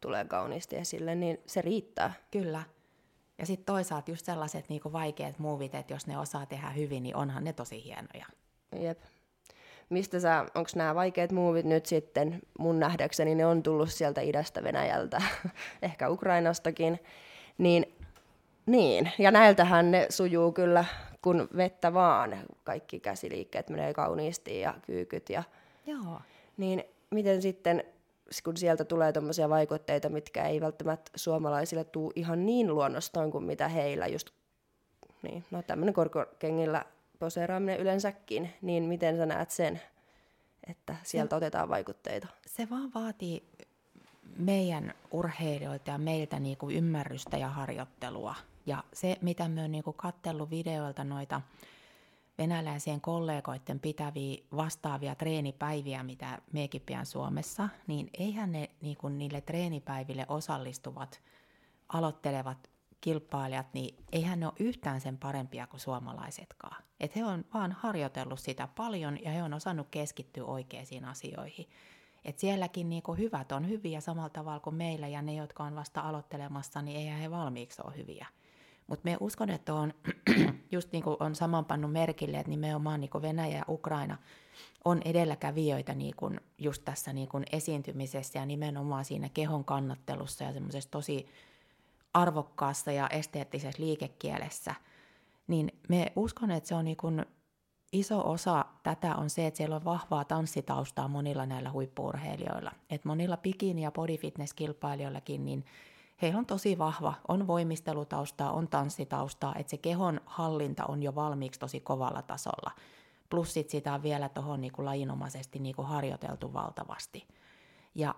tulee kauniisti esille, niin se riittää. Kyllä. Ja sitten toisaalta just sellaiset niinku vaikeat muuvit, että jos ne osaa tehdä hyvin, niin onhan ne tosi hienoja. Jep. Mistä sä, onko nämä vaikeat muuvit nyt sitten, mun nähdäkseni ne on tullut sieltä idästä Venäjältä, ehkä Ukrainastakin, niin, niin, ja näiltähän ne sujuu kyllä kun vettä vaan, kaikki käsiliikkeet menee kauniisti ja kyykyt. Ja, Joo. Niin miten sitten, kun sieltä tulee tuommoisia vaikutteita, mitkä ei välttämättä suomalaisille tuu ihan niin luonnostaan kuin mitä heillä just, niin, no tämmöinen korkokengillä poseeraaminen yleensäkin, niin miten sä näet sen, että sieltä se, otetaan vaikutteita? Se vaan vaatii meidän urheilijoilta ja meiltä niin kuin ymmärrystä ja harjoittelua – ja se, mitä me on niinku kattellut videoilta noita venäläisien kollegoiden pitäviä vastaavia treenipäiviä, mitä mekin pian Suomessa, niin eihän ne niinku niille treenipäiville osallistuvat, aloittelevat kilpailijat, niin eihän ne ole yhtään sen parempia kuin suomalaisetkaan. Et he on vaan harjoitellut sitä paljon ja he on osannut keskittyä oikeisiin asioihin. Et sielläkin niinku hyvät on hyviä samalla tavalla kuin meillä ja ne, jotka on vasta aloittelemassa, niin eihän he valmiiksi ole hyviä. Mutta me uskon, että on, just niin kuin on samanpannut merkille, että nimenomaan niin kuin Venäjä ja Ukraina on edelläkävijöitä niin kuin just tässä niin kuin esiintymisessä ja nimenomaan siinä kehon kannattelussa ja semmoisessa tosi arvokkaassa ja esteettisessä liikekielessä, niin me uskon, että se on niin kuin iso osa tätä on se, että siellä on vahvaa tanssitaustaa monilla näillä huippuurheilijoilla. Et monilla bikini- ja bodyfitness-kilpailijoillakin, niin heillä on tosi vahva, on voimistelutaustaa, on tanssitaustaa, että se kehon hallinta on jo valmiiksi tosi kovalla tasolla. Plus sit sitä on vielä tuohon niinku lajinomaisesti niinku harjoiteltu valtavasti. Ja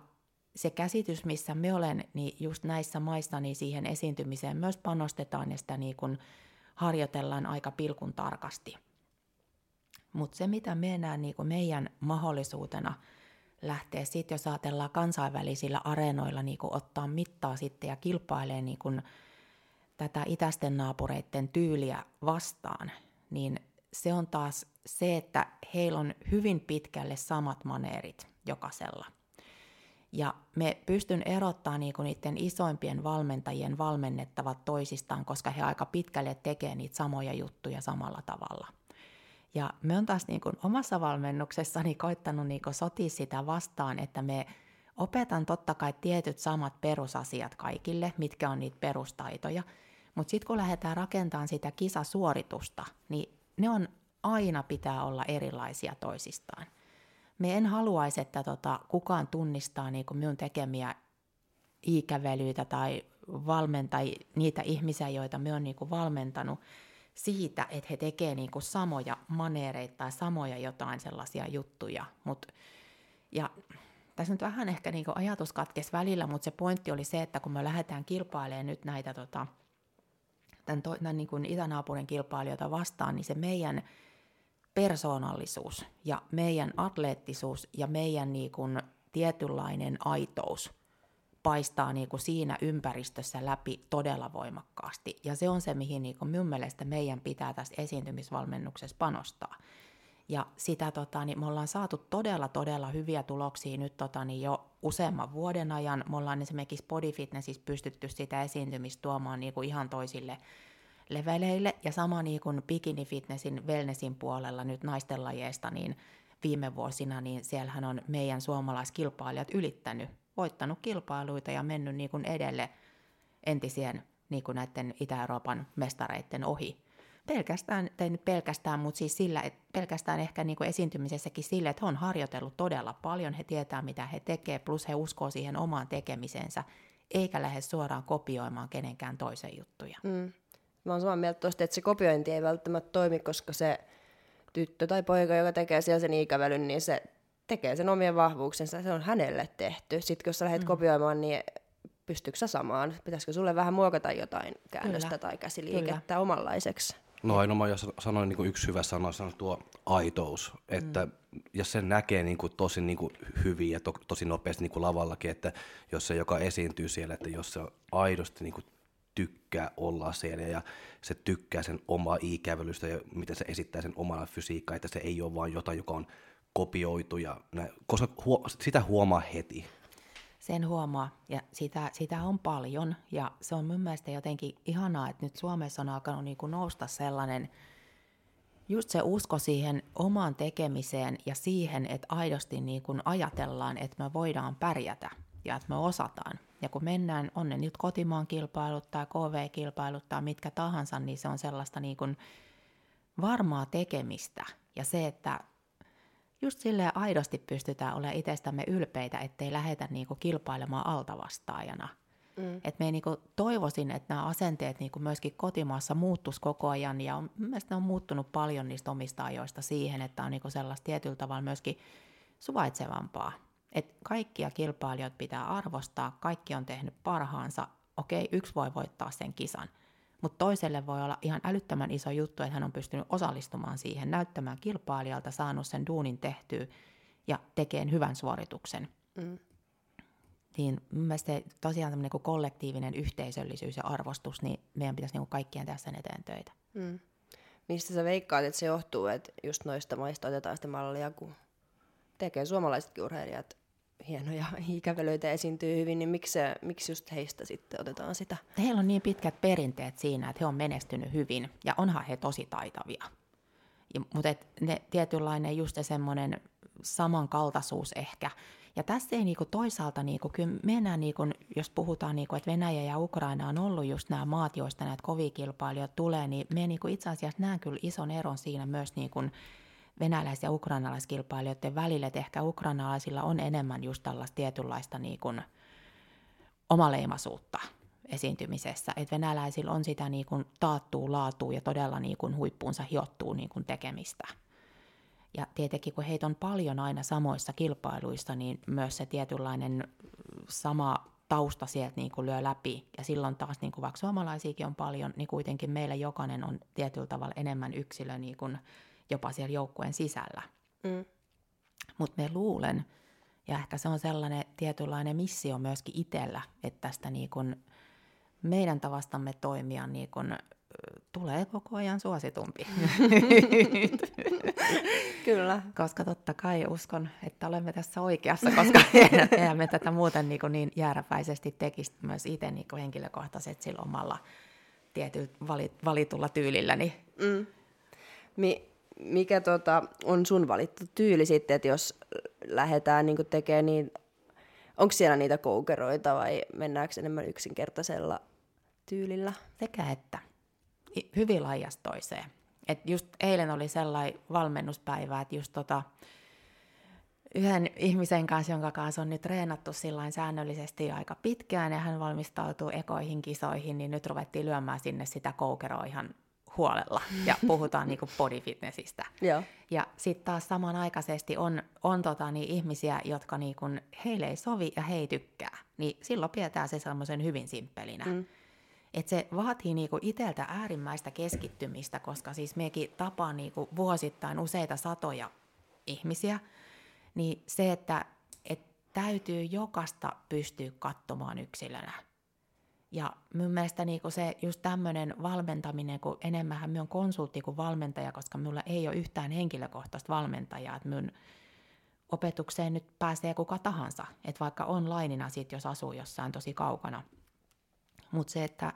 se käsitys, missä me olen, niin just näissä maissa niin siihen esiintymiseen myös panostetaan ja sitä niin kuin harjoitellaan aika pilkun tarkasti. Mutta se, mitä me näen niin kuin meidän mahdollisuutena – lähteä sitten, jos ajatellaan kansainvälisillä areenoilla niin kuin ottaa mittaa sitten ja kilpailee niin kuin tätä itäisten naapureiden tyyliä vastaan, niin se on taas se, että heillä on hyvin pitkälle samat maneerit jokaisella. Ja me pystyn erottaa niinku niiden isoimpien valmentajien valmennettavat toisistaan, koska he aika pitkälle tekee niitä samoja juttuja samalla tavalla – ja me on taas niin kuin omassa valmennuksessani koittanut niin kuin sotia sitä vastaan, että me opetan totta kai tietyt samat perusasiat kaikille, mitkä on niitä perustaitoja, mutta sitten kun lähdetään rakentamaan sitä kisasuoritusta, niin ne on aina pitää olla erilaisia toisistaan. Me en haluaisi, että tota, kukaan tunnistaa niin kuin minun tekemiä ikävelyitä tai valmentai niitä ihmisiä, joita me on niin kuin valmentanut, siitä, että he tekevät niinku samoja maneereita tai samoja jotain sellaisia juttuja. Mut, ja tässä nyt vähän ehkä niinku ajatus katkesi välillä, mutta se pointti oli se, että kun me lähdetään kilpailemaan nyt näitä tota, tämän, to, tämän niin kuin itänaapurin kilpailijoita vastaan, niin se meidän persoonallisuus ja meidän atleettisuus ja meidän niin kuin tietynlainen aitous paistaa niin kuin siinä ympäristössä läpi todella voimakkaasti. Ja se on se, mihin niin kuin minun mielestä meidän pitää tässä esiintymisvalmennuksessa panostaa. Ja sitä tota, niin me ollaan saatu todella, todella hyviä tuloksia nyt tota, niin jo useamman vuoden ajan. Me ollaan esimerkiksi Body Fitnessissä pystytty sitä esiintymistä tuomaan niin kuin ihan toisille leveleille. Ja sama niin kuin Bikini Fitnessin wellnessin puolella nyt naisten lajeista, niin viime vuosina, niin siellähän on meidän suomalaiskilpailijat ylittänyt, voittanut kilpailuita ja mennyt niin kuin edelle entisien niin kuin näiden Itä-Euroopan mestareiden ohi pelkästään, tai nyt pelkästään, mutta siis sillä, että pelkästään ehkä niin kuin esiintymisessäkin sillä, että he on harjoitellut todella paljon, he tietää mitä he tekevät, plus he uskoo siihen omaan tekemisensä, eikä lähde suoraan kopioimaan kenenkään toisen juttuja. Mm. Mä oon samaa mieltä tuosta, että se kopiointi ei välttämättä toimi, koska se tyttö tai poika, joka tekee siellä sen ikävälyn, niin se tekee sen omien vahvuuksensa, se on hänelle tehty. Sitten kun sä lähdet mm. kopioimaan, niin pystyykö sä samaan? Pitäisikö sulle vähän muokata jotain käännöstä Kyllä. tai käsiliikettä Kyllä. omanlaiseksi? No ainoa, jos sanoin niin kuin yksi hyvä sana, on tuo aitous, että mm. jos sen näkee niin kuin tosi niin kuin hyvin ja to, tosi nopeasti niin kuin lavallakin, että jos se, joka esiintyy siellä, että jos se aidosti niin kuin tykkää olla siellä ja se tykkää sen omaa ikävelystä ja miten se esittää sen omana fysiikkaa, että se ei ole vain jotain, joka on kopioitu, ja näin, koska huo, sitä huomaa heti. Sen huomaa, ja sitä, sitä on paljon, ja se on mun mielestä jotenkin ihanaa, että nyt Suomessa on alkanut niin kuin nousta sellainen, just se usko siihen omaan tekemiseen ja siihen, että aidosti niin kuin ajatellaan, että me voidaan pärjätä ja että me osataan. Ja kun mennään, on ne nyt kotimaan kilpailut tai KV-kilpailut tai mitkä tahansa, niin se on sellaista niin kuin varmaa tekemistä. Ja se, että just silleen aidosti pystytään olemaan itsestämme ylpeitä, ettei lähetä niinku kilpailemaan altavastaajana. Mm. Et me niinku toivoisin, että nämä asenteet niinku myöskin kotimaassa muuttus koko ajan, ja on, mielestäni ne on muuttunut paljon niistä omista ajoista siihen, että on niinku sellaista tietyllä tavalla myöskin suvaitsevampaa. Et kaikkia kilpailijoita pitää arvostaa, kaikki on tehnyt parhaansa, okei, yksi voi voittaa sen kisan – mutta toiselle voi olla ihan älyttömän iso juttu, että hän on pystynyt osallistumaan siihen, näyttämään kilpailijalta, saanut sen duunin tehtyä ja tekemään hyvän suorituksen. Mm. Niin mielestäni tosiaan tämmöinen niin kollektiivinen yhteisöllisyys ja arvostus, niin meidän pitäisi niin kaikkien tässä eteen töitä. Mm. Mistä sä veikkaat, että se johtuu, että just noista maista otetaan sitä mallia, kun tekee suomalaisetkin urheilijat hienoja ikävelöitä esiintyy hyvin, niin miksi, miksi just heistä sitten otetaan sitä? Heillä on niin pitkät perinteet siinä, että he on menestynyt hyvin ja onhan he tosi taitavia. Ja, mutta et ne tietynlainen just semmoinen samankaltaisuus ehkä. Ja tässä ei niinku toisaalta, niinku, kyllä mennään, niinku, jos puhutaan, niinku, että Venäjä ja Ukraina on ollut just nämä maat, joista näitä kovia kilpailijoita tulee, niin me niinku itse asiassa näen kyllä ison eron siinä myös niinku, venäläis- ja ukrainalaiskilpailijoiden välillä, että ehkä ukrainalaisilla on enemmän just tällaista tietynlaista niin kuin omaleimaisuutta esiintymisessä, että venäläisillä on sitä niin kuin taattuu laatuu ja todella niin kuin huippuunsa hiottuu niin kuin tekemistä. Ja tietenkin kun heitä on paljon aina samoissa kilpailuissa, niin myös se tietynlainen sama tausta sieltä niin kuin lyö läpi. Ja silloin taas, niin kuin vaikka suomalaisiakin on paljon, niin kuitenkin meillä jokainen on tietyllä tavalla enemmän yksilö niin kuin jopa siellä joukkueen sisällä. Mm. Mutta me luulen, ja ehkä se on sellainen tietynlainen missio myöskin itsellä, että tästä niin kun meidän tavastamme toimia niin kun, tulee koko ajan suositumpi. Kyllä. Koska totta kai uskon, että olemme tässä oikeassa, koska eihän me tätä muuten niin, niin jääräpäisesti tekisi myös itse niin henkilökohtaisesti sillä omalla tietyllä valitulla tyylilläni. Mm. Mi- mikä tota, on sun valittu tyyli sitten, että jos lähdetään niin tekemään niin, onko siellä niitä koukeroita vai mennäänkö enemmän yksinkertaisella tyylillä? Sekä että. Hyvin laajasta toiseen. Et just eilen oli sellainen valmennuspäivä, että just tota, yhden ihmisen kanssa, jonka kanssa on nyt treenattu säännöllisesti aika pitkään ja hän valmistautuu ekoihin kisoihin, niin nyt ruvettiin lyömään sinne sitä koukeroa ihan huolella ja puhutaan niinku body fitnessistä. Joo. Ja sitten taas samanaikaisesti on, on tota, niin ihmisiä, jotka niinku, heille ei sovi ja he ei tykkää. Niin silloin pidetään se semmoisen hyvin simppelinä. Mm. Et se vaatii niinku iteltä äärimmäistä keskittymistä, koska siis mekin tapaa niinku vuosittain useita satoja ihmisiä, niin se, että et täytyy jokasta pystyä katsomaan yksilönä. Ja mun mielestä niinku se just tämmöinen valmentaminen, kun enemmän minä on konsultti kuin valmentaja, koska minulla ei ole yhtään henkilökohtaista valmentajaa, että minun opetukseen nyt pääsee kuka tahansa, että vaikka onlineina sit, jos asuu jossain tosi kaukana. Mutta se, että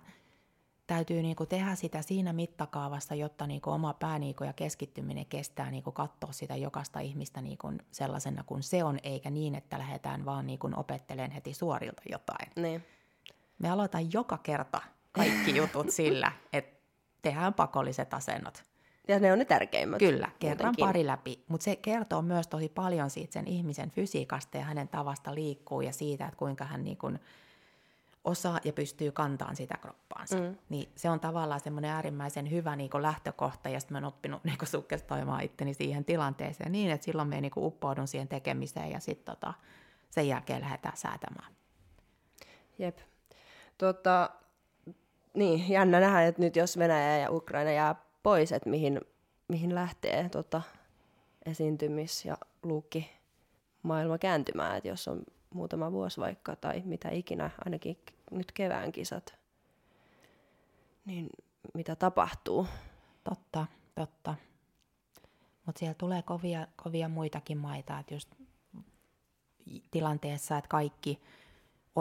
täytyy niinku tehdä sitä siinä mittakaavassa, jotta niinku oma pää niinku ja keskittyminen kestää niinku katsoa sitä jokaista ihmistä niinku sellaisena kuin se on, eikä niin, että lähdetään vaan niinku opettelemaan heti suorilta jotain. Niin. Me aloitan joka kerta kaikki jutut sillä, että tehdään pakolliset asennot. Ja ne on ne tärkeimmät. Kyllä, kerran muutenkin. pari läpi. Mutta se kertoo myös tosi paljon siitä sen ihmisen fysiikasta ja hänen tavasta liikkuu ja siitä, että kuinka hän niin kun osaa ja pystyy kantamaan sitä kroppaansa. Mm. Niin se on tavallaan semmoinen äärimmäisen hyvä niin lähtökohta, ja sitten mä oon oppinut niin sukkestoimaan itteni siihen tilanteeseen niin, että silloin me niin uppoudun siihen tekemiseen, ja sitten tota, sen jälkeen lähdetään säätämään. Jep. Tota, niin, jännä nähdä, että nyt jos Venäjä ja Ukraina jää pois, että mihin, mihin lähtee tota, esiintymis- ja luukki maailma kääntymään, että jos on muutama vuosi vaikka tai mitä ikinä, ainakin nyt kevään kisat, niin mitä tapahtuu. Totta, totta. Mutta siellä tulee kovia, kovia muitakin maita, että just tilanteessa, että kaikki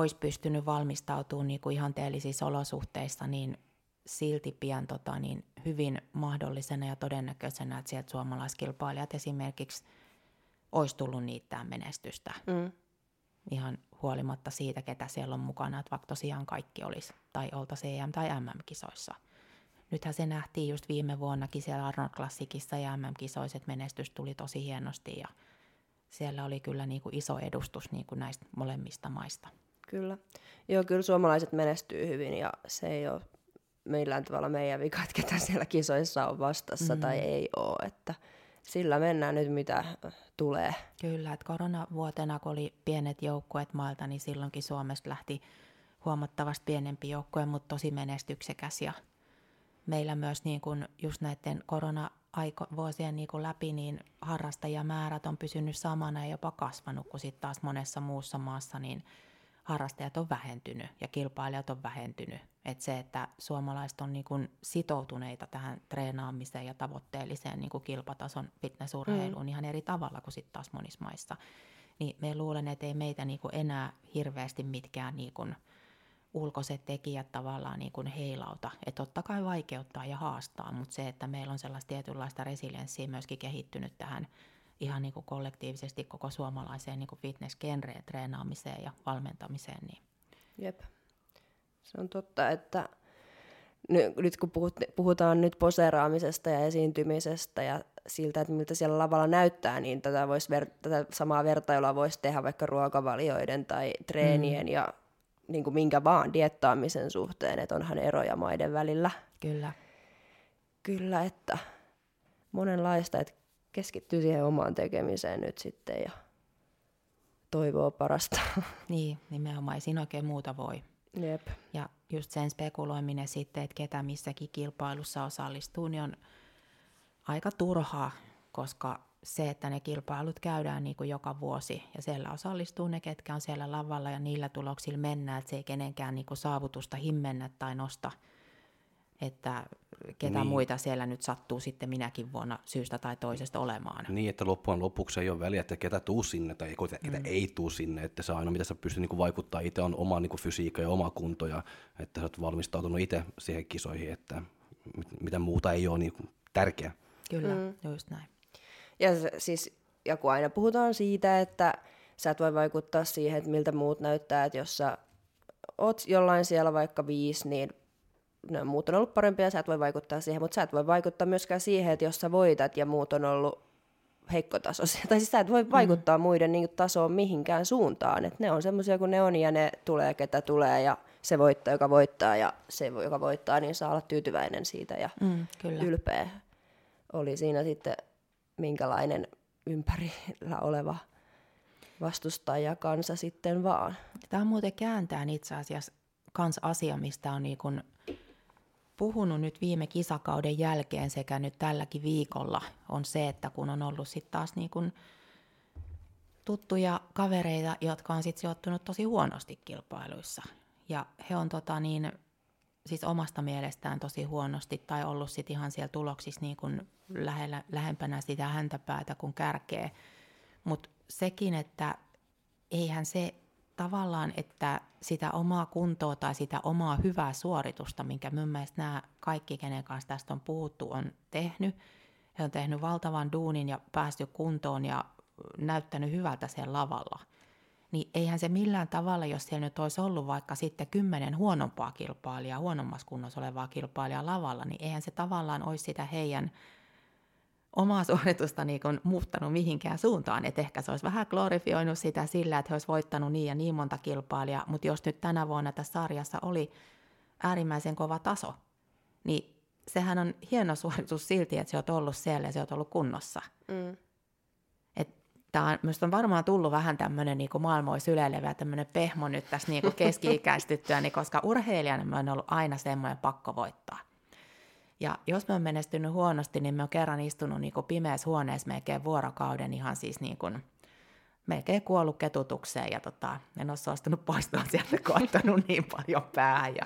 olisi pystynyt valmistautumaan niin kuin ihanteellisissa olosuhteissa, niin silti pian tota, niin hyvin mahdollisena ja todennäköisenä, että sieltä suomalaiskilpailijat esimerkiksi olisi tullut niittää menestystä. Mm. Ihan huolimatta siitä, ketä siellä on mukana, että vaikka tosiaan kaikki olisi tai oltaisiin EM- tai MM-kisoissa. Nythän se nähtiin just viime vuonnakin siellä Arnold Classicissa ja MM-kisoissa, että menestys tuli tosi hienosti ja siellä oli kyllä niin kuin iso edustus niin kuin näistä molemmista maista. Kyllä. Joo, kyllä suomalaiset menestyy hyvin ja se ei ole millään tavalla meidän vika, että ketä siellä kisoissa on vastassa mm. tai ei ole, että sillä mennään nyt mitä tulee. Kyllä, että koronavuotena kun oli pienet joukkueet maalta, niin silloinkin Suomesta lähti huomattavasti pienempi joukkue, mutta tosi menestyksekäs ja meillä myös niin kuin just näiden korona vuosien niin kuin läpi, niin harrastajamäärät on pysynyt samana ja jopa kasvanut, kun sitten taas monessa muussa maassa, niin harrastajat on vähentynyt ja kilpailijat on vähentynyt. Et se, että suomalaiset on niin sitoutuneita tähän treenaamiseen ja tavoitteelliseen niin kilpatason fitnessurheiluun mm. ihan eri tavalla kuin sitten taas monissa maissa, niin me luulen, että ei meitä niin enää hirveästi mitkään niin kuin ulkoiset tekijät tavallaan niin kuin heilauta. Että totta kai vaikeuttaa ja haastaa, mutta se, että meillä on sellaista tietynlaista resilienssiä myöskin kehittynyt tähän ihan niin kuin kollektiivisesti koko suomalaiseen niin kuin fitness-genreen treenaamiseen ja valmentamiseen. Niin. Jep. Se on totta, että nyt kun puhutaan nyt poseeraamisesta ja esiintymisestä ja siltä, että miltä siellä lavalla näyttää, niin tätä, vois ver- tätä samaa vertailua voisi tehdä vaikka ruokavalioiden tai treenien mm. ja niin kuin minkä vaan diettaamisen suhteen, että onhan eroja maiden välillä. Kyllä. Kyllä, että monenlaista, että keskittyy siihen omaan tekemiseen nyt sitten ja toivoo parasta. Niin, nimenomaan ei siinä oikein muuta voi. Jep. Ja just sen spekuloiminen sitten, että ketä missäkin kilpailussa osallistuu, niin on aika turhaa, koska se, että ne kilpailut käydään niin kuin joka vuosi ja siellä osallistuu ne, ketkä on siellä lavalla ja niillä tuloksilla mennään, että se ei kenenkään niin kuin saavutusta himmennä tai nosta – että ketä niin. muita siellä nyt sattuu sitten minäkin vuonna syystä tai toisesta olemaan. Niin, että loppujen lopuksi ei ole väliä, että ketä tuu sinne tai ketä mm. ei tuu sinne, että se aina mitä sä pystyt niin vaikuttaa itse on oma niin fysiikka ja oma kunto ja että sä oot valmistautunut itse siihen kisoihin, että mitä muuta ei ole niin tärkeä. Kyllä, mm. just näin. Ja siis, ja kun aina puhutaan siitä, että sä et voi vaikuttaa siihen, että miltä muut näyttää, että jos sä oot jollain siellä vaikka viisi, niin ne muut on ollut parempia, sä et voi vaikuttaa siihen, mutta sä et voi vaikuttaa myöskään siihen, että jos sä voitat ja muut on ollut heikkotasoisia, tai siis sä et voi mm. vaikuttaa mm. muiden niin tasoon mihinkään suuntaan, että ne on semmoisia kuin ne on ja ne tulee ketä tulee ja se voittaa, joka voittaa ja se, joka voittaa, niin saa olla tyytyväinen siitä ja mm, kyllä. ylpeä. Oli siinä sitten minkälainen ympärillä oleva vastustaja kansa sitten vaan. Tämä on muuten kääntään itse asiassa kans asia, mistä on niin kun puhunut nyt viime kisakauden jälkeen sekä nyt tälläkin viikolla, on se, että kun on ollut sitten taas niin kuin tuttuja kavereita, jotka on sitten sijoittunut tosi huonosti kilpailuissa. Ja he on tota niin, siis omasta mielestään tosi huonosti tai ollut sitten ihan siellä tuloksissa niin kuin lähellä, lähempänä sitä häntäpäätä kuin kärkeä. Mutta sekin, että eihän se tavallaan, että sitä omaa kuntoa tai sitä omaa hyvää suoritusta, minkä mun mielestä nämä kaikki, kenen kanssa tästä on puhuttu, on tehnyt. He on tehnyt valtavan duunin ja päästy kuntoon ja näyttänyt hyvältä siellä lavalla. Niin eihän se millään tavalla, jos siellä nyt olisi ollut vaikka sitten kymmenen huonompaa kilpailijaa, huonommassa kunnossa olevaa kilpailijaa lavalla, niin eihän se tavallaan olisi sitä heidän omaa suoritusta niin kuin muuttanut mihinkään suuntaan. Että ehkä se olisi vähän glorifioinut sitä sillä, että he olisi voittanut niin ja niin monta kilpailijaa, mutta jos nyt tänä vuonna tässä sarjassa oli äärimmäisen kova taso, niin sehän on hieno suoritus silti, että se on ollut siellä ja se on ollut kunnossa. Mm. Tämä on, on varmaan tullut vähän tämmöinen niin maailmois ylelevä tämmöinen pehmo nyt tässä niin keski-ikäistyttyä, niin koska urheilijana mä on ollut aina semmoinen pakko voittaa. Ja jos mä oon menestynyt huonosti, niin mä oon kerran istunut niin pimeässä huoneessa melkein vuorokauden ihan siis niin kuin, melkein kuollut ketutukseen ja tota, en ole suostunut poistua sieltä, kun niin paljon päähän. Ja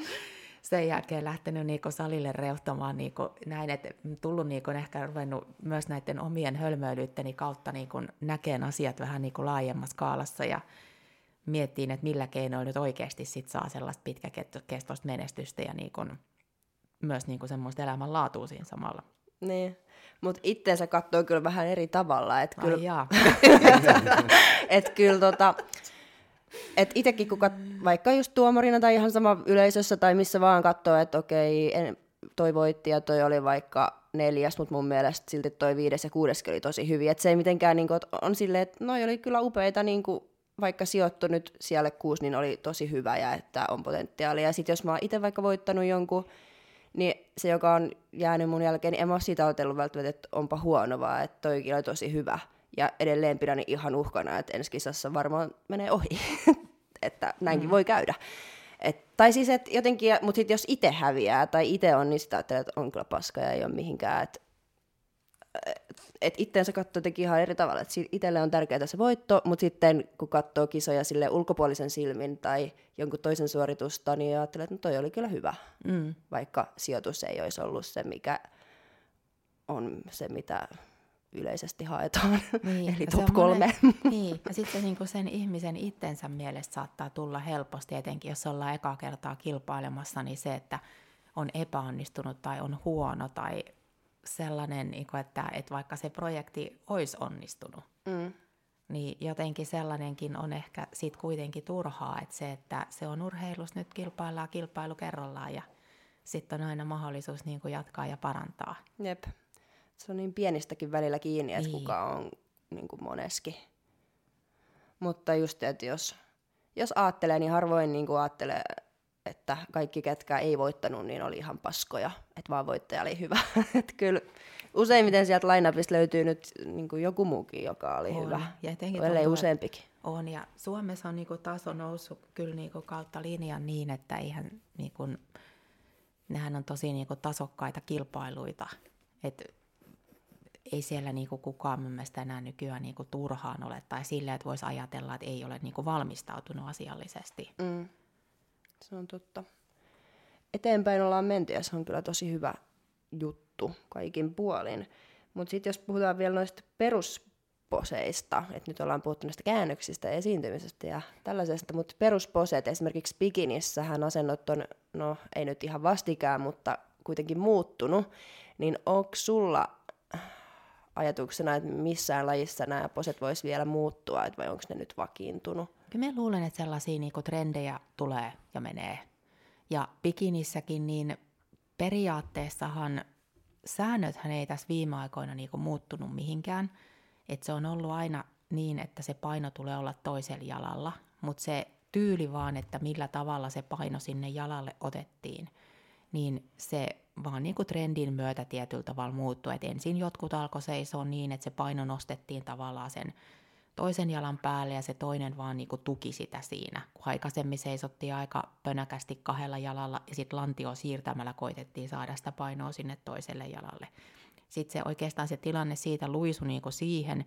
sen jälkeen lähtenyt niinku salille reuhtamaan niinku näin, että tullut niinku ehkä ruvennut myös näiden omien hölmöilyytteni kautta niinku näkeen asiat vähän niinku laajemmassa skaalassa ja miettiin, että millä keinoilla nyt oikeasti sit saa sellaista pitkäkestoista menestystä ja niinku myös niinku semmoista elämänlaatua siinä samalla. Niin, mutta itteensä katsoo kyllä vähän eri tavalla. Että kyllä, et kyllä tota, et itekin kun kat- vaikka just tuomarina tai ihan sama yleisössä tai missä vaan katsoo, että okei, en, toi voitti ja toi oli vaikka neljäs, mutta mun mielestä silti toi viides ja kuudes oli tosi hyviä. Et se ei mitenkään niin kuin, on silleen, että noi oli kyllä upeita, niin kuin, vaikka sijoittu nyt siellä kuusi, niin oli tosi hyvä ja että on potentiaalia. Ja sitten jos mä oon itse vaikka voittanut jonkun, niin se, joka on jäänyt mun jälkeen, niin en mä ole siitä ajatellut välttämättä, että onpa huono, vaan että toikin oli tosi hyvä. Ja edelleen pidän ihan uhkana, että ensi kisassa varmaan menee ohi. että näinkin mm. voi käydä. Et, tai siis, että jotenkin, mutta sitten jos itse häviää tai itse on, niin sitä ajattelee, että on kyllä paska ja ei ole mihinkään. Että et itteensä katsoo jotenkin ihan eri tavalla. Että itselle on tärkeää se voitto, mutta sitten kun katsoo kisoja sille ulkopuolisen silmin tai jonkun toisen suoritusta, niin ajattelee, että no toi oli kyllä hyvä. Mm. Vaikka sijoitus ei olisi ollut se, mikä on se, mitä yleisesti haetaan, niin, eli top kolme. Niin, ja sitten se niinku sen ihmisen itsensä mielestä saattaa tulla helposti, etenkin jos ollaan ekaa kertaa kilpailemassa, niin se, että on epäonnistunut tai on huono tai sellainen, niinku, että, että vaikka se projekti olisi onnistunut, mm. niin jotenkin sellainenkin on ehkä sit kuitenkin turhaa, että se, että se on urheilus, nyt kilpaillaan kilpailu kerrallaan ja sitten on aina mahdollisuus niin kuin jatkaa ja parantaa. Jep se on niin pienistäkin välillä kiinni, että niin. kuka on niin kuin moneski. Mutta just, että jos, jos ajattelee, niin harvoin niin kuin ajattelee, että kaikki ketkä ei voittanut, niin oli ihan paskoja, että vaan voittaja oli hyvä. että kyllä useimmiten sieltä lainapista löytyy nyt niin kuin joku muukin, joka oli on. hyvä, ja ellei useampikin. On, ja Suomessa on niin kuin taso noussut kyllä niin kuin kautta linjan niin, että eihän niin kuin, nehän on tosi niin kuin tasokkaita kilpailuita. että ei siellä niinku kukaan mun mielestä enää nykyään niinku turhaan ole, tai silleen, että voisi ajatella, että ei ole niinku valmistautunut asiallisesti. Mm. Se on totta. Eteenpäin ollaan menty, ja se on kyllä tosi hyvä juttu kaikin puolin. Mutta sitten jos puhutaan vielä noista perusposeista, että nyt ollaan puhuttu näistä käännöksistä ja esiintymisestä ja tällaisesta, mutta perusposeet, esimerkiksi bikinissähän asennot on, no ei nyt ihan vastikään, mutta kuitenkin muuttunut, niin onko sulla ajatuksena, että missään lajissa nämä poset voisi vielä muuttua, että vai onko ne nyt vakiintunut? Kyllä mä luulen, että sellaisia niinku trendejä tulee ja menee. Ja bikinissäkin niin periaatteessahan säännöthän ei tässä viime aikoina niinku muuttunut mihinkään. Että se on ollut aina niin, että se paino tulee olla toisella jalalla, mutta se tyyli vaan, että millä tavalla se paino sinne jalalle otettiin, niin se vaan niin kuin trendin myötä tietyllä tavalla muuttui. Et ensin jotkut alkoi seisoa niin, että se paino nostettiin tavallaan sen toisen jalan päälle ja se toinen vaan niin kuin tuki sitä siinä. Kun aikaisemmin seisottiin aika pönäkästi kahdella jalalla ja sitten lantio siirtämällä koitettiin saada sitä painoa sinne toiselle jalalle. Sitten se oikeastaan se tilanne siitä luisu niin kuin siihen,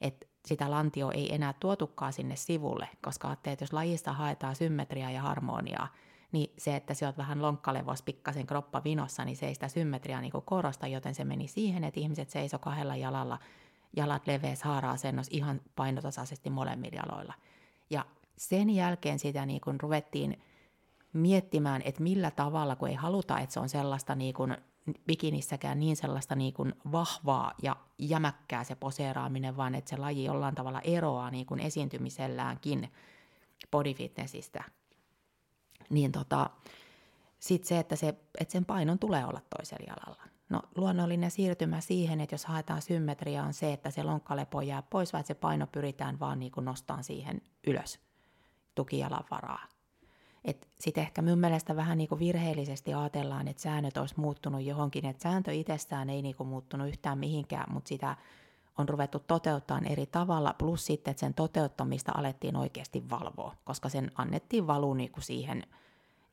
että sitä lantio ei enää tuotukaan sinne sivulle, koska ajattelee, että jos lajista haetaan symmetriaa ja harmoniaa, niin se, että sä oot vähän lonkkalevos pikkasen kroppa vinossa, niin se ei sitä symmetriaa niin korosta, joten se meni siihen, että ihmiset seiso kahdella jalalla, jalat leveässä haara-asennossa ihan painotasaisesti molemmilla jaloilla. Ja sen jälkeen sitä niin kuin ruvettiin miettimään, että millä tavalla, kun ei haluta, että se on sellaista niin kuin bikinissäkään niin sellaista niin kuin vahvaa ja jämäkkää se poseeraaminen, vaan että se laji jollain tavalla eroaa niin kuin esiintymiselläänkin bodyfitnessistä. Niin tota, sitten se, että, se, että sen painon tulee olla toisella jalalla. No luonnollinen siirtymä siihen, että jos haetaan symmetriaa, on se, että se lonkkalepo jää pois, että se paino pyritään vaan niin kuin nostamaan siihen ylös tukijalan varaa. Sitten ehkä mun mielestä vähän niin kuin virheellisesti ajatellaan, että säännöt olisi muuttunut johonkin, että sääntö itsessään ei niin kuin muuttunut yhtään mihinkään, mutta sitä on ruvettu toteuttaa eri tavalla, plus sitten, että sen toteuttamista alettiin oikeasti valvoa, koska sen annettiin valu niin kuin siihen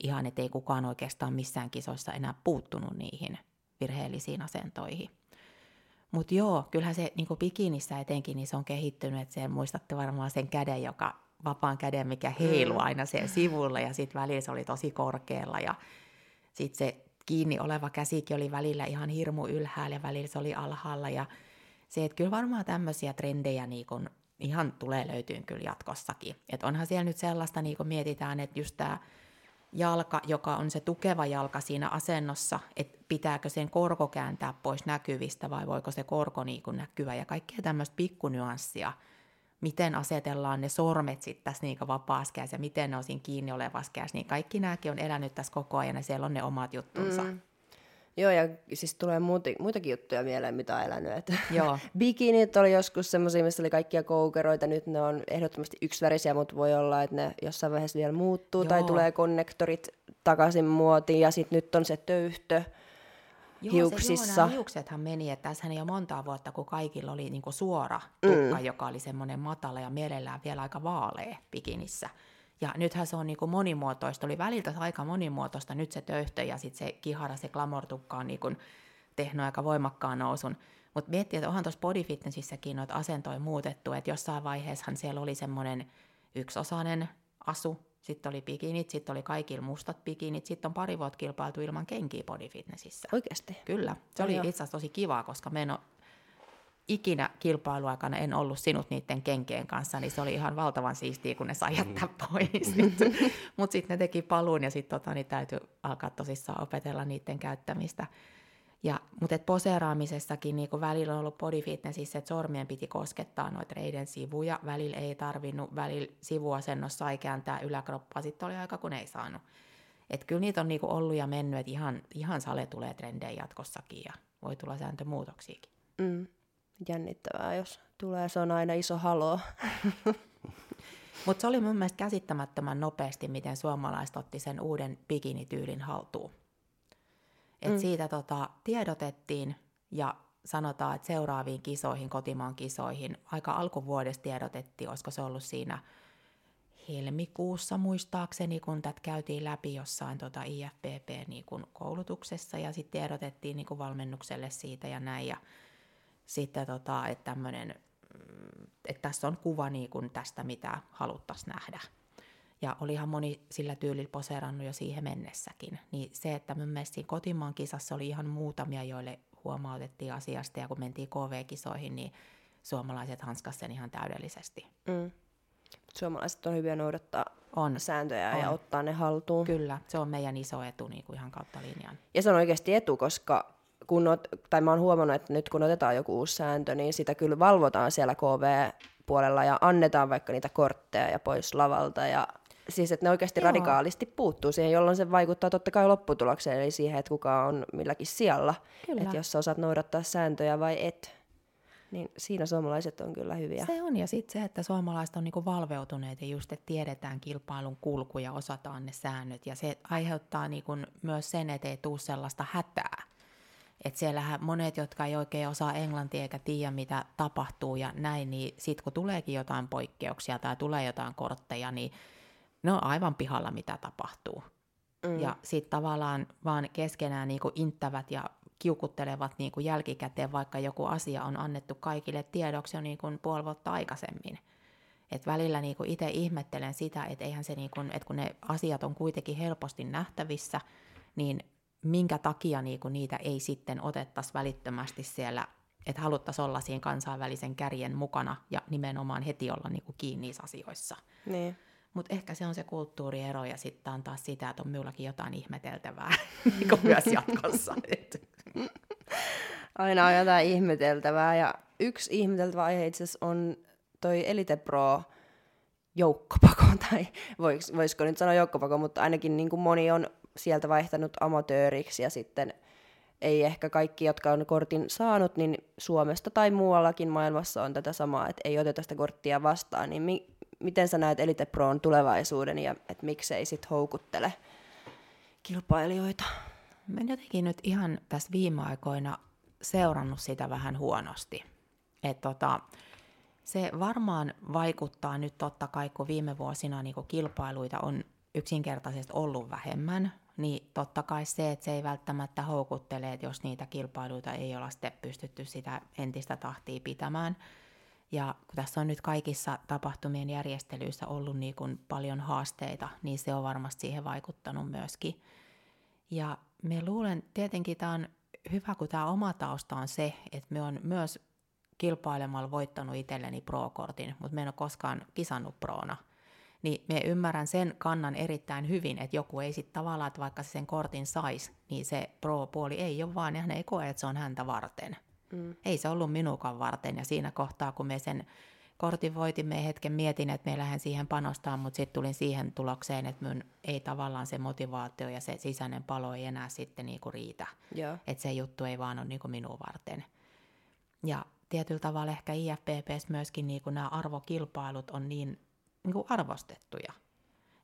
ihan, että ei kukaan oikeastaan missään kisoissa enää puuttunut niihin virheellisiin asentoihin. Mutta joo, kyllähän se niin bikinissä etenkin, niin se on kehittynyt, että se muistatte varmaan sen käden, joka vapaan käden, mikä heilu mm. aina sen sivulle ja sitten välillä se oli tosi korkealla ja sitten se kiinni oleva käsikin oli välillä ihan hirmu ylhäällä ja välillä se oli alhaalla ja se, että kyllä varmaan tämmöisiä trendejä niin kun ihan tulee löytyyn kyllä jatkossakin. Että onhan siellä nyt sellaista, niin kun mietitään, että just tämä jalka, joka on se tukeva jalka siinä asennossa, että pitääkö sen korko kääntää pois näkyvistä vai voiko se korko niin näkyä ja kaikkea tämmöistä pikkunyanssia – miten asetellaan ne sormet sitten tässä niin vapaassa ja miten ne on siinä kiinni olevassa niin kaikki nämäkin on elänyt tässä koko ajan ja siellä on ne omat juttunsa. Mm. Joo, ja siis tulee muuta, muitakin juttuja mieleen, mitä on elänyt. Että Joo. Bikinit oli joskus semmoisia, missä oli kaikkia koukeroita, nyt ne on ehdottomasti yksivärisiä, mutta voi olla, että ne jossain vaiheessa vielä muuttuu, Joo. tai tulee konnektorit takaisin muotiin, ja sitten nyt on se töyhtö, Joo, hiuksissa. Se, joo, nämä hiuksethan meni, että tässä ei ole montaa vuotta, kun kaikilla oli niinku suora tukka, mm. joka oli semmoinen matala ja mielellään vielä aika vaalea bikinissä. Ja nythän se on niinku monimuotoista, oli väliltä aika monimuotoista, nyt se töyhtö ja sitten se kihara, se glamortukka on niinku tehnyt aika voimakkaan nousun. Mutta miettii, että onhan tuossa bodyfitnessissäkin noita asentoja muutettu, että jossain vaiheessahan siellä oli semmoinen yksiosainen asu, sitten oli bikinit, sitten oli kaikilla mustat bikinit, sitten on pari vuotta kilpailtu ilman kenkiä bodyfitnessissä. Oikeasti? Kyllä. Se oli itse asiassa tosi kivaa, koska me en ole ikinä kilpailuaikana en ollut sinut niiden kenkien kanssa, niin se oli ihan valtavan siistiä, kun ne sai jättää mm. pois. Mutta sitten ne teki paluun ja sitten tota, niin täytyy alkaa tosissaan opetella niiden käyttämistä. Ja, mutta et poseeraamisessakin niin välillä on ollut bodyfitnessissä, että sormien piti koskettaa noita reiden sivuja, välillä ei tarvinnut, välillä sivuasennossa sai kääntää yläkroppaa, sitten oli aika kun ei saanut. Että kyllä niitä on niin ollut ja mennyt, että ihan, ihan sale tulee trendejä jatkossakin ja voi tulla sääntömuutoksiakin. Mm. Jännittävää, jos tulee, se on aina iso halo. Mutta se oli mun mielestä käsittämättömän nopeasti, miten suomalaiset otti sen uuden bikinityylin haltuun. Et mm. Siitä tota, tiedotettiin ja sanotaan, että seuraaviin kisoihin, kotimaan kisoihin, aika alkuvuodesta tiedotettiin, olisiko se ollut siinä helmikuussa muistaakseni, kun tätä käytiin läpi jossain tota IFPP niin ja sitten tiedotettiin niin valmennukselle siitä ja näin ja sitten tota, että tämmöinen, mm, että tässä on kuva niin kun tästä, mitä haluttaisiin nähdä. Ja olihan moni sillä tyylillä poseerannut jo siihen mennessäkin. Niin se, että mun mielestä siinä kotimaan kisassa oli ihan muutamia, joille huomautettiin asiasta ja kun mentiin KV-kisoihin, niin suomalaiset hanskas sen ihan täydellisesti. Mm. Suomalaiset on hyviä noudattaa on. sääntöjä on. ja ottaa ne haltuun. Kyllä, se on meidän iso etu niin kuin ihan kautta linjan. Ja se on oikeasti etu, koska kun ot, tai mä oon huomannut, että nyt kun otetaan joku uusi sääntö, niin sitä kyllä valvotaan siellä KV-puolella ja annetaan vaikka niitä kortteja ja pois lavalta ja siis että ne oikeasti Joo. radikaalisti puuttuu siihen, jolloin se vaikuttaa totta kai lopputulokseen, eli siihen, että kuka on milläkin sijalla. Että jos sä osaat noudattaa sääntöjä vai et, niin siinä suomalaiset on kyllä hyviä. Se on, ja sitten se, että suomalaiset on niinku valveutuneet ja just, että tiedetään kilpailun kulku ja osataan ne säännöt, ja se aiheuttaa niinku myös sen, että ei tule sellaista hätää. Että siellähän monet, jotka ei oikein osaa englantia eikä tiedä, mitä tapahtuu ja näin, niin sitten kun tuleekin jotain poikkeuksia tai tulee jotain kortteja, niin ne on aivan pihalla, mitä tapahtuu. Mm. Ja sitten tavallaan vaan keskenään niinku inttävät ja kiukuttelevat niin kuin jälkikäteen, vaikka joku asia on annettu kaikille tiedoksi jo niin kuin puoli vuotta aikaisemmin. Et välillä niin itse ihmettelen sitä, että eihän se niin kuin, että kun ne asiat on kuitenkin helposti nähtävissä, niin minkä takia niin kuin niitä ei sitten otettaisi välittömästi siellä, että haluttaisiin olla siinä kansainvälisen kärjen mukana ja nimenomaan heti olla niin kuin kiinni niissä asioissa. Niin. Mutta ehkä se on se kulttuuriero ja sitten on taas sitä, että on minullakin jotain ihmeteltävää niin myös jatkossa. Aina on jotain ihmeteltävää ja yksi ihmeteltävä aihe itse asiassa on toi Elite Pro joukkopako, tai vois, voisiko nyt sanoa joukkopako, mutta ainakin niin kuin moni on sieltä vaihtanut amatööriksi ja sitten ei ehkä kaikki, jotka on kortin saanut, niin Suomesta tai muuallakin maailmassa on tätä samaa, että ei oteta sitä korttia vastaan, niin mi- miten sä näet Elite Proon tulevaisuuden ja että miksei sit houkuttele kilpailijoita? Mä jotenkin nyt ihan tässä viime aikoina seurannut sitä vähän huonosti. Et tota, se varmaan vaikuttaa nyt totta kai, kun viime vuosina niin kun kilpailuita on yksinkertaisesti ollut vähemmän, niin totta kai se, että se ei välttämättä houkuttele, että jos niitä kilpailuita ei olla sitten pystytty sitä entistä tahtia pitämään. Ja kun tässä on nyt kaikissa tapahtumien järjestelyissä ollut niin kuin paljon haasteita, niin se on varmasti siihen vaikuttanut myöskin. Ja me luulen, tietenkin tämä on hyvä, kun tämä oma tausta on se, että me on myös kilpailemalla voittanut itselleni pro-kortin, mutta me en ole koskaan kisannut proona. Niin me ymmärrän sen kannan erittäin hyvin, että joku ei sitten tavallaan, että vaikka se sen kortin sais, niin se pro-puoli ei ole vaan, ja hän ei koe, että se on häntä varten. Mm. Ei se ollut minukaan varten, ja siinä kohtaa, kun me sen kortin voitimme hetken mietin, että me lähden siihen panostaa, mutta sitten tulin siihen tulokseen, että mun ei tavallaan se motivaatio ja se sisäinen palo ei enää sitten niinku riitä. Että se juttu ei vaan ole niinku minua varten. Ja tietyllä tavalla ehkä IFPPs myöskin niinku nämä arvokilpailut on niin niinku arvostettuja,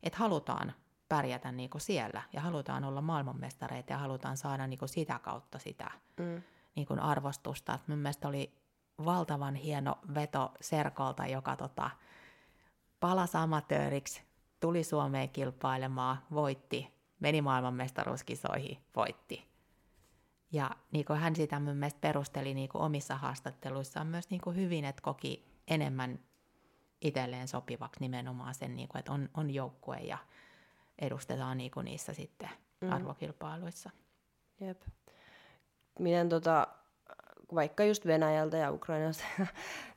että halutaan pärjätä niinku siellä ja halutaan olla maailmanmestareita ja halutaan saada niinku sitä kautta sitä mm. niinku arvostusta. Et mun mielestä oli valtavan hieno veto Serkolta, joka tota, palasi amatööriksi, tuli Suomeen kilpailemaan, voitti, meni maailmanmestaruuskisoihin, voitti. Ja niin kuin hän sitä mun mielestä perusteli niin kuin omissa haastatteluissaan myös niin kuin hyvin, että koki enemmän itselleen sopivaksi nimenomaan sen, niin kuin, että on, on joukkue ja edustetaan niin kuin niissä sitten mm. arvokilpailuissa. Jep. Miten tota, vaikka just Venäjältä ja Ukrainasta,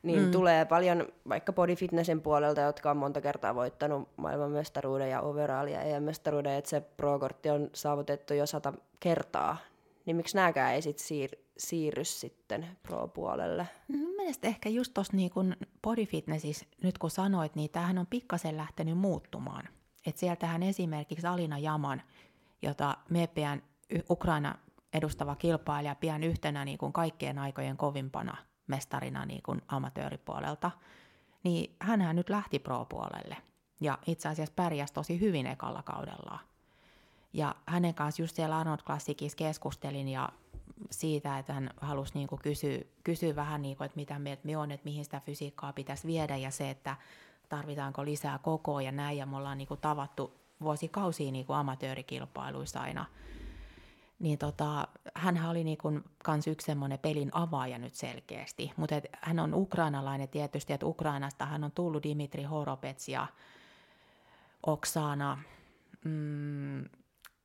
niin mm. tulee paljon vaikka bodyfitnessin puolelta, jotka on monta kertaa voittanut maailmanmestaruuden ja overall ja EM-mestaruuden, että se pro-kortti on saavutettu jo sata kertaa. Niin miksi nääkään ei sit siir- siirry sitten pro-puolelle? Mun mielestä ehkä just tuossa niin bodyfitnessissä, nyt kun sanoit, niin tämähän on pikkasen lähtenyt muuttumaan. että sieltähän esimerkiksi Alina Jaman, jota MEPEän Ukraina edustava kilpailija pian yhtenä niin kuin kaikkien aikojen kovimpana mestarina niin kuin amatööripuolelta, niin hänhän nyt lähti pro-puolelle. Ja itse asiassa pärjäsi tosi hyvin ekalla kaudella. Ja hänen kanssa just siellä Arnold Classicissa keskustelin ja siitä, että hän halusi niin kuin kysyä, kysyä vähän, niin kuin, että mitä mieltä me on, että mihin sitä fysiikkaa pitäisi viedä ja se, että tarvitaanko lisää kokoa ja näin. Ja me ollaan niin kuin tavattu vuosikausia niin kuin amatöörikilpailuissa aina – niin tota, hän oli niin kuin kans yksi semmoinen pelin avaaja nyt selkeästi. Mutta hän on ukrainalainen tietysti, että Ukrainasta hän on tullut Dimitri Horopets ja Oksana, mm,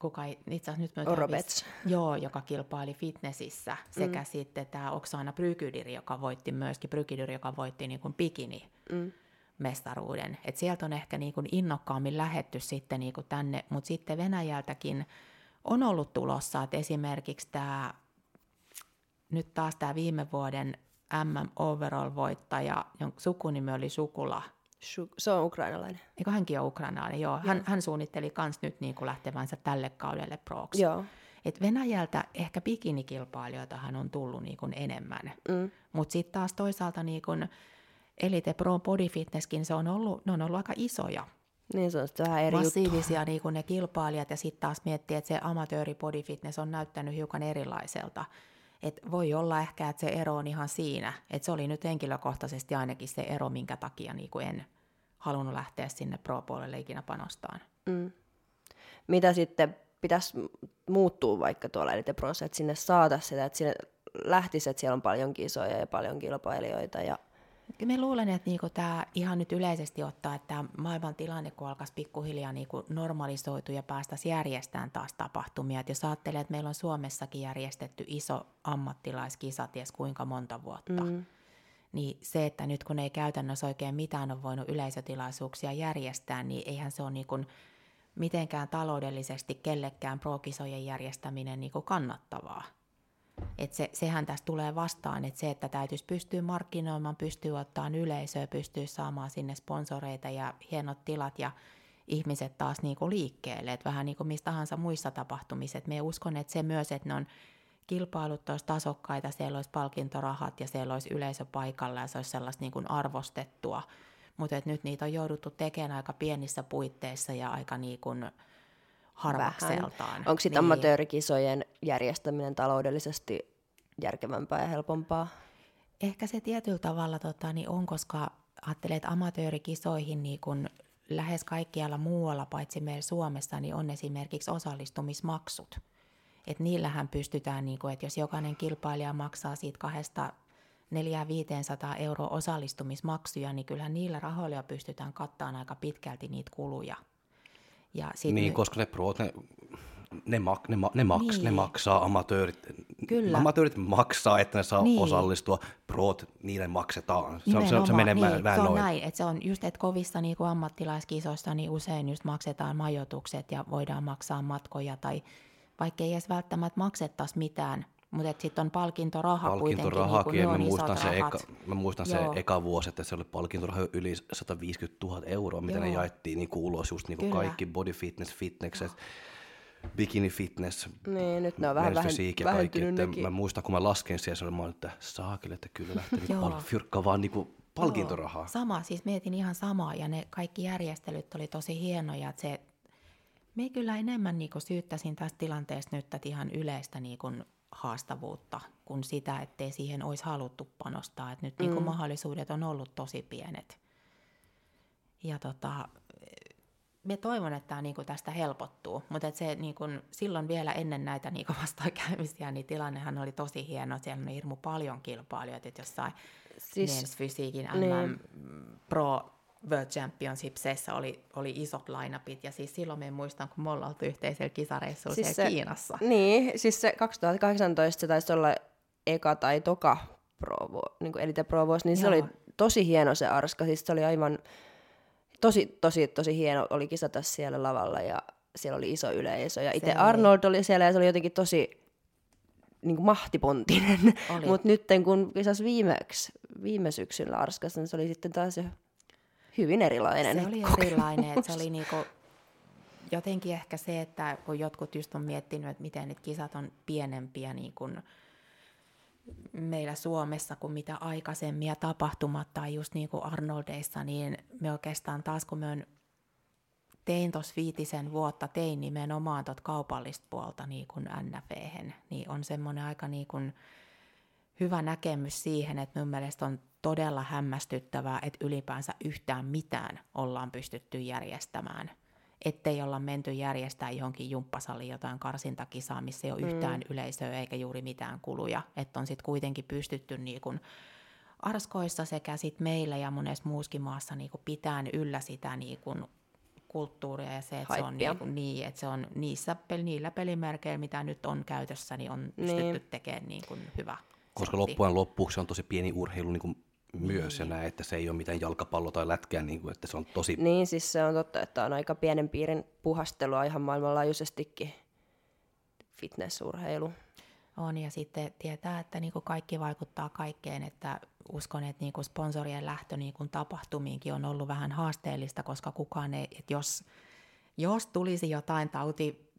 kuka itse asiassa nyt Horopets. Joo, joka kilpaili fitnessissä, sekä mm. sitten tämä Oksana Brykydir, joka voitti myöskin, Brykydir, joka voitti niin kuin bikini. Mm mestaruuden. Et sieltä on ehkä niin kuin innokkaammin lähetty sitten niin kuin tänne, mutta sitten Venäjältäkin on ollut tulossa, että esimerkiksi tämä, nyt taas tämä viime vuoden MM Overall-voittaja, jonka sukunimi oli Sukula. Se on ukrainalainen. Eikö hänkin ole ukrainalainen? Joo. Hän, hän suunnitteli myös nyt niin kuin lähtevänsä tälle kaudelle proksi. Joo. Et Venäjältä ehkä bikinikilpailijoitahan on tullut niin kuin enemmän, mm. mutta sitten taas toisaalta niin kuin Elite Pro Body Fitnesskin, se on ollut, ne on ollut aika isoja. Niin se on vähän eri Massiivisia juttu. niin kuin ne kilpailijat ja sitten taas miettii, että se amatööri body fitness on näyttänyt hiukan erilaiselta. Et voi olla ehkä, että se ero on ihan siinä. Että se oli nyt henkilökohtaisesti ainakin se ero, minkä takia niin kuin en halunnut lähteä sinne pro-puolelle ikinä panostaan. Mm. Mitä sitten pitäisi muuttua vaikka tuolla Elite Prossa, että sinne saataisiin sitä, että sinne lähtisi, että siellä on paljon kisoja ja paljon kilpailijoita ja mä luulen, että niinku tämä ihan nyt yleisesti ottaa, että tämä maailman tilanne, kun alkaisi pikkuhiljaa niinku normalisoitua ja päästäisiin järjestämään taas tapahtumia. Et jos ajattelee, että meillä on Suomessakin järjestetty iso ammattilaiskisa, ties kuinka monta vuotta, mm. niin se, että nyt kun ei käytännössä oikein mitään ole voinut yleisötilaisuuksia järjestää, niin eihän se ole niinku mitenkään taloudellisesti kellekään pro-kisojen järjestäminen niinku kannattavaa. Et se, sehän tässä tulee vastaan, että se, että täytyisi pystyä markkinoimaan, pystyy ottamaan yleisöä, pystyy saamaan sinne sponsoreita ja hienot tilat ja ihmiset taas niinku liikkeelle, että vähän niin kuin mistä tahansa muissa tapahtumissa. Et me uskon, että se myös, että ne on kilpailut olisi tasokkaita, siellä olisi palkintorahat ja siellä olisi yleisö paikalla ja se olisi sellaista niin kuin arvostettua. Mutta nyt niitä on jouduttu tekemään aika pienissä puitteissa ja aika niin kuin, harvakseltaan. Onko sitten niin. amatöörikisojen järjestäminen taloudellisesti järkevämpää ja helpompaa? Ehkä se tietyllä tavalla tota, niin on, koska ajattelee, että amatöörikisoihin niin kun lähes kaikkialla muualla, paitsi meillä Suomessa, niin on esimerkiksi osallistumismaksut. Et niillähän pystytään, niin kun, että jos jokainen kilpailija maksaa siitä kahdesta 400-500 euroa osallistumismaksuja, niin kyllähän niillä rahoilla pystytään kattamaan aika pitkälti niitä kuluja – ja sit niin, me... koska ne proot, ne, ne, mak, ne, ne, maks, niin. ne maksaa, amatöörit, Kyllä. amatöörit maksaa, että ne saa niin. osallistua, proot, niille maksetaan. Se, on, se, se menee niin, vähän se on noin. näin, että se on just, että kovissa niin kuin ammattilaiskisoissa niin usein just maksetaan majoitukset ja voidaan maksaa matkoja tai vaikka ei edes välttämättä maksettaisi mitään, mutta sitten on palkintoraha Palkintorahakin, kuitenkin. Niin mä, muistan se eka, mä muistan se eka vuosi, että se oli palkintoraha yli 150 000 euroa, mitä Joo. ne jaettiin niin ulos, just niin kuin kaikki body fitness, fitnesset, bikini fitness, niin, nyt ne on vähän vähen, ja kaikki. Että mä muistan, kun mä lasken siellä, mä olin, että saakille, että kyllä lähtee niin pal- fyrkkaa vaan niin kuin palkintorahaa. Joo, sama, siis mietin ihan samaa ja ne kaikki järjestelyt oli tosi hienoja, että se me kyllä enemmän niin syyttäisin tästä tilanteesta nyt tätä ihan yleistä niin kuin haastavuutta kuin sitä, ettei siihen olisi haluttu panostaa. Et nyt niinku mm. niin kuin mahdollisuudet on ollut tosi pienet. Ja tota, me toivon, että tämä niin kuin tästä helpottuu, mutta et se niin kuin, silloin vielä ennen näitä niin kuin vastoinkäymisiä, niin tilannehan oli tosi hieno. Siellä on hirmu paljon kilpailijoita, että jossain siis, fysiikin MM niin. Pro World Championshipsissa oli, oli isot lainapit, ja siis silloin me muistan, kun me ollaan oltu yhteisellä kisareissulla siis se, Kiinassa. Niin, siis se 2018 se taisi olla eka tai toka Pro, niin kuin Elite Pro Voice, niin Joo. se oli tosi hieno se arska, siis se oli aivan tosi, tosi, tosi hieno oli kisata siellä lavalla, ja siellä oli iso yleisö, ja itse Arnold oli siellä, ja se oli jotenkin tosi niin kuin mahtipontinen, mutta nyt kun kisas viimeksi, viime syksyn Arskassa, niin se oli sitten taas jo hyvin erilainen Se oli kokemus. erilainen, että se oli niinku, jotenkin ehkä se, että kun jotkut just on miettinyt, että miten nyt kisat on pienempiä niin kuin meillä Suomessa kuin mitä aikaisemmin ja tapahtumat tai just niin kuin Arnoldeissa, niin me oikeastaan taas kun me on tein tuossa viitisen vuotta, tein nimenomaan tuota kaupallista puolta niin kuin NFV, niin on semmoinen aika niin kuin hyvä näkemys siihen, että mun mielestä on todella hämmästyttävää, että ylipäänsä yhtään mitään ollaan pystytty järjestämään. Ettei olla menty järjestää johonkin jumppasaliin jotain karsintakisaa, missä ei ole mm. yhtään yleisöä eikä juuri mitään kuluja. Että on sitten kuitenkin pystytty niin kun Arskoissa sekä sit meillä ja monessa muuskin maassa niin pitään yllä sitä niin kun kulttuuria ja se, että se on, niin, niin, että se on niissä, niillä pelimerkeillä, mitä nyt on käytössä, niin on pystytty niin. tekemään niin kuin hyvä. Koska loppujen loppuksi on tosi pieni urheilu niin kuin myös ja näin, että se ei ole mitään jalkapallo tai lätkää, niin kuin, että se on tosi... Niin, siis se on totta, että on aika pienen piirin puhastelua ihan maailmanlaajuisestikin fitnessurheilu. On, ja sitten tietää, että niin kuin kaikki vaikuttaa kaikkeen, että uskon, että niin kuin sponsorien lähtö niin kuin tapahtumiinkin on ollut vähän haasteellista, koska kukaan ei, että jos, jos tulisi jotain tauti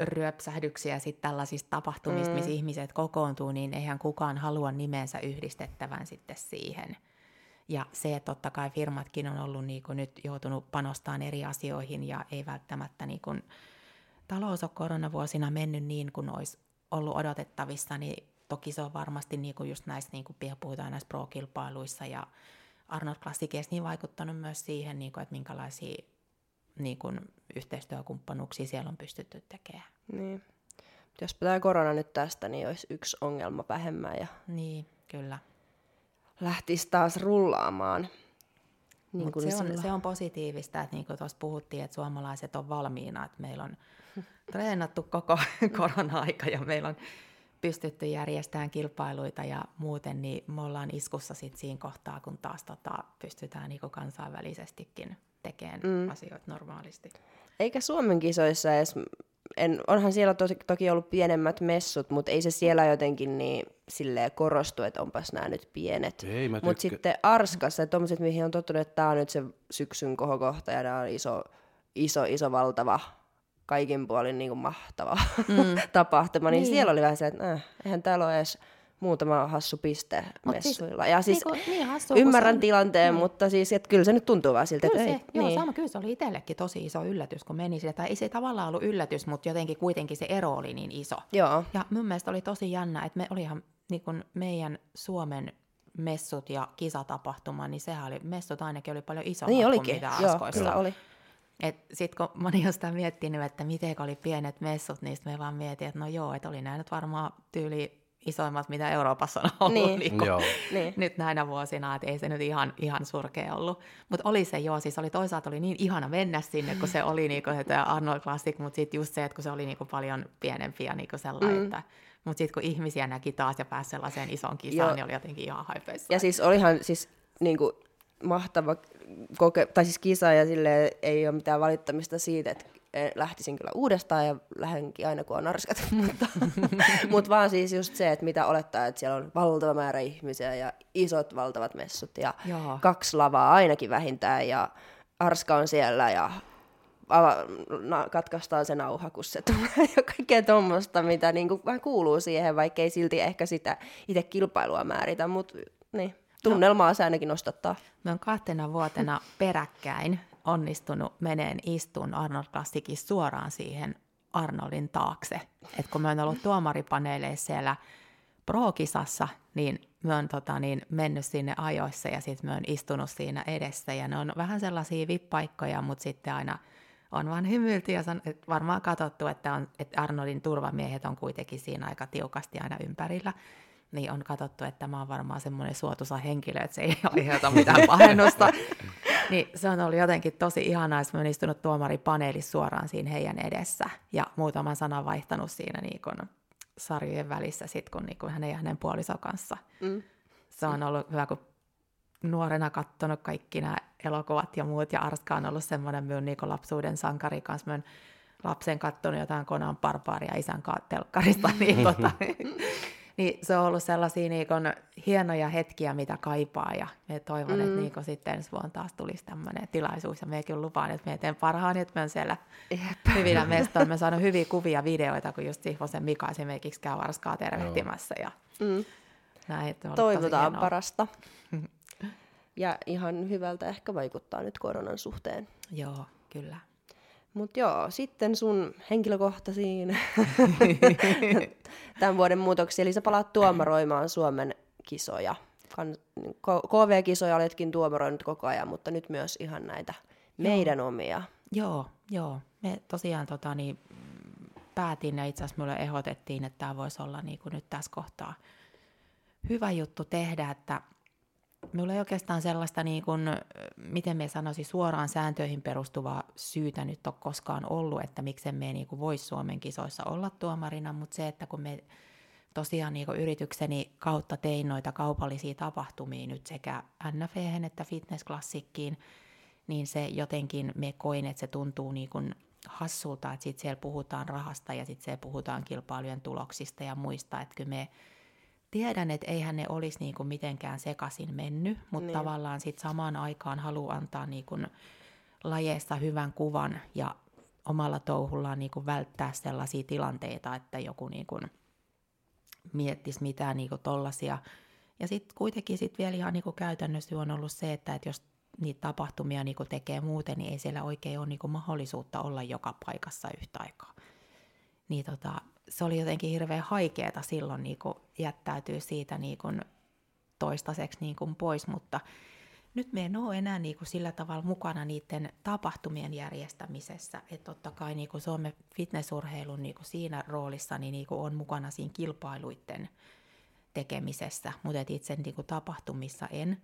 ryöpsähdyksiä sitten tällaisista tapahtumista, mm. missä ihmiset kokoontuu, niin eihän kukaan halua nimensä yhdistettävän sitten siihen. Ja se, että totta kai firmatkin on ollut niin kuin nyt joutunut panostamaan eri asioihin ja ei välttämättä niin kuin talous ole koronavuosina mennyt niin kuin olisi ollut odotettavissa, niin toki se on varmasti niin kuin just näissä, niin kuin puhutaan näissä pro-kilpailuissa ja Arnold Classicissa niin vaikuttanut myös siihen, niin kuin, että minkälaisia niin kuin yhteistyökumppanuuksia siellä on pystytty tekemään. Niin. Jos pitää korona nyt tästä, niin olisi yksi ongelma vähemmän ja Niin, kyllä. lähtisi taas rullaamaan. Niin Mut kuin se, on, se on positiivista, että niin kuin tuossa puhuttiin, että suomalaiset on valmiina, että meillä on treenattu koko korona-aika ja meillä on pystytty järjestämään kilpailuita ja muuten, niin me ollaan iskussa sit siinä kohtaa, kun taas tota, pystytään niin kansainvälisestikin tekemään mm. asioita normaalisti. Eikä Suomen kisoissa edes, en, onhan siellä tosi, toki ollut pienemmät messut, mutta ei se siellä jotenkin niin silleen korostu, että onpas nämä nyt pienet. Mutta sitten Arskassa, tuommoiset, mihin on tottunut, että tämä on nyt se syksyn kohokohta ja tämä on iso, iso, iso, valtava, kaikin puolin niin kuin mahtava mm. tapahtuma, niin, Niin. siellä oli vähän se, että äh, eihän täällä ole edes muutama hassu piste Mut siis- messuilla. ja siis niinku, niin hassu, kun ymmärrän se on- tilanteen, mutta siis että kyllä se nyt tuntuu vaan siltä, Kyllä että se, ei, joo, niin. sama, kyllä se oli itsellekin tosi iso yllätys, kun meni sille. Tai ei se tavallaan ollut yllätys, mutta jotenkin kuitenkin se ero oli niin iso. Joo, Ja mun mielestä oli tosi jännä, että me olihan niin kun meidän Suomen messut ja kisatapahtuma, niin sehän oli, messut ainakin oli paljon isommat niin kuin olikin. mitä Joo, Askoissa. kyllä oli. Et sit kun olin jo sitä miettinyt, että miten oli pienet messut, niin me vaan mietin, että no joo, että oli nämä nyt varmaan tyyli isoimmat, mitä Euroopassa on ollut Niin. niin. Niin Joo. Niin. nyt näinä vuosina, että ei se nyt ihan, ihan surkea ollut. Mutta oli se joo, siis oli toisaalta oli niin ihana mennä sinne, kun se oli niinku se tämä Arnold Classic, mutta sitten just se, että kun se oli niinku paljon pienempi ja niinku sellainen, mm. että mutta sitten kun ihmisiä näki taas ja pääsi sellaiseen isoon kisaan, Joo. niin oli jotenkin ihan haipeissa. Ja siis olihan siis niinku mahtava koke, tai siis kisa ja sille ei ole mitään valittamista siitä, että lähtisin kyllä uudestaan ja lähdenkin aina kun on arskat, mutta, mutta vaan siis just se, että mitä olettaa, että siellä on valtava määrä ihmisiä ja isot valtavat messut ja Joo. kaksi lavaa ainakin vähintään ja arska on siellä ja ava, na, katkaistaan se nauha, kun se tulee ja kaikkea tuommoista, mitä niinku vähän kuuluu siihen, vaikka ei silti ehkä sitä itse kilpailua määritä, mutta niin, tunnelmaa se ainakin nostattaa. Mä oon kahtena vuotena peräkkäin onnistunut meneen istuun Arnold Classicissa suoraan siihen Arnoldin taakse. Et kun mä oon ollut tuomaripaneeleissa siellä Pro-kisassa, niin mä oon tota, niin, mennyt sinne ajoissa ja sitten mä oon istunut siinä edessä. Ja ne on vähän sellaisia vippaikkoja, mutta sitten aina on vaan hymyilty ja san, et varmaan katsottu, että, on, että Arnoldin turvamiehet on kuitenkin siinä aika tiukasti aina ympärillä. Niin on katsottu, että mä oon varmaan semmoinen suotuisa henkilö, että se ei aiheuta mitään pahennusta. niin se on ollut jotenkin tosi ihanaa, että mä oon istunut tuomaripaneelissa suoraan siinä heidän edessä ja muutaman sanan vaihtanut siinä niin kun sarjojen välissä sit, kun, niin kun hänen ja hänen puoliso kanssa. Mm. Se on ollut hyvä, kun nuorena katsonut kaikki nämä elokuvat ja muut, ja Arska on ollut semmoinen minun niin lapsuuden sankari kanssa. Mä lapsen katsonut jotain Konan barbaaria isän kanssa telkkarista, niin, tota, niin se on ollut sellaisia niin kun, hienoja hetkiä, mitä kaipaa, ja me toivon, mm. että niin kun, sitten ensi vuonna taas tulisi tämmöinen tilaisuus, ja mekin lupaan, että me teen parhaani, että me on siellä Jep. hyvinä mestoilla. Me saanut hyviä kuvia videoita, kun just Sihvosen Mika esimerkiksi käy Arskaa tervehtimässä, ja Mm. näin, Toivotaan parasta. Ja ihan hyvältä ehkä vaikuttaa nyt koronan suhteen. Joo, kyllä. Mutta joo, sitten sun henkilökohtaisiin tämän vuoden muutoksiin. Eli sä palaat tuomaroimaan Suomen kisoja. KV-kisoja oletkin tuomaroinut koko ajan, mutta nyt myös ihan näitä meidän omia. Joo, joo. Me tosiaan tota, niin, päätin ja itse asiassa mulle ehdotettiin, että tämä voisi olla niin kuin nyt tässä kohtaa hyvä juttu tehdä, että Minulla ei oikeastaan sellaista, niin kuin, miten me sanoisin, suoraan sääntöihin perustuvaa syytä nyt ole koskaan ollut, että miksi me niin voisi Suomen kisoissa olla tuomarina, mutta se, että kun me tosiaan niin yritykseni kautta tein noita kaupallisia tapahtumia nyt sekä NFH että fitnessklassikkiin, niin se jotenkin me koin, että se tuntuu niin kuin hassulta, että sitten siellä puhutaan rahasta ja sitten siellä puhutaan kilpailujen tuloksista ja muista, että kyllä me tiedän, että eihän ne olisi niin kuin mitenkään sekaisin mennyt, mutta Niin. tavallaan sitten samaan aikaan haluaa antaa niin kuin lajeista hyvän kuvan ja omalla touhullaan niin kuin välttää sellaisia tilanteita, että joku niin kuin miettisi mitään niin kuin tollasia. Ja sitten kuitenkin sit vielä ihan niin kuin käytännössä on ollut se, että, että jos niitä tapahtumia niin kuin tekee muuten, niin ei siellä oikein ole niin kuin mahdollisuutta olla joka paikassa yhtä aikaa. Niin tota, se oli jotenkin hirveän haikeeta silloin niin kuin jättäytyy siitä niin kuin toistaiseksi niin kuin pois, mutta nyt me en ole enää niin kuin sillä tavalla mukana niiden tapahtumien järjestämisessä. Että totta kai niin kuin Suomen fitnessurheilun niin kuin siinä roolissa niin, niin kuin on mukana siinä kilpailuiden tekemisessä, mutta itse niin kuin tapahtumissa en.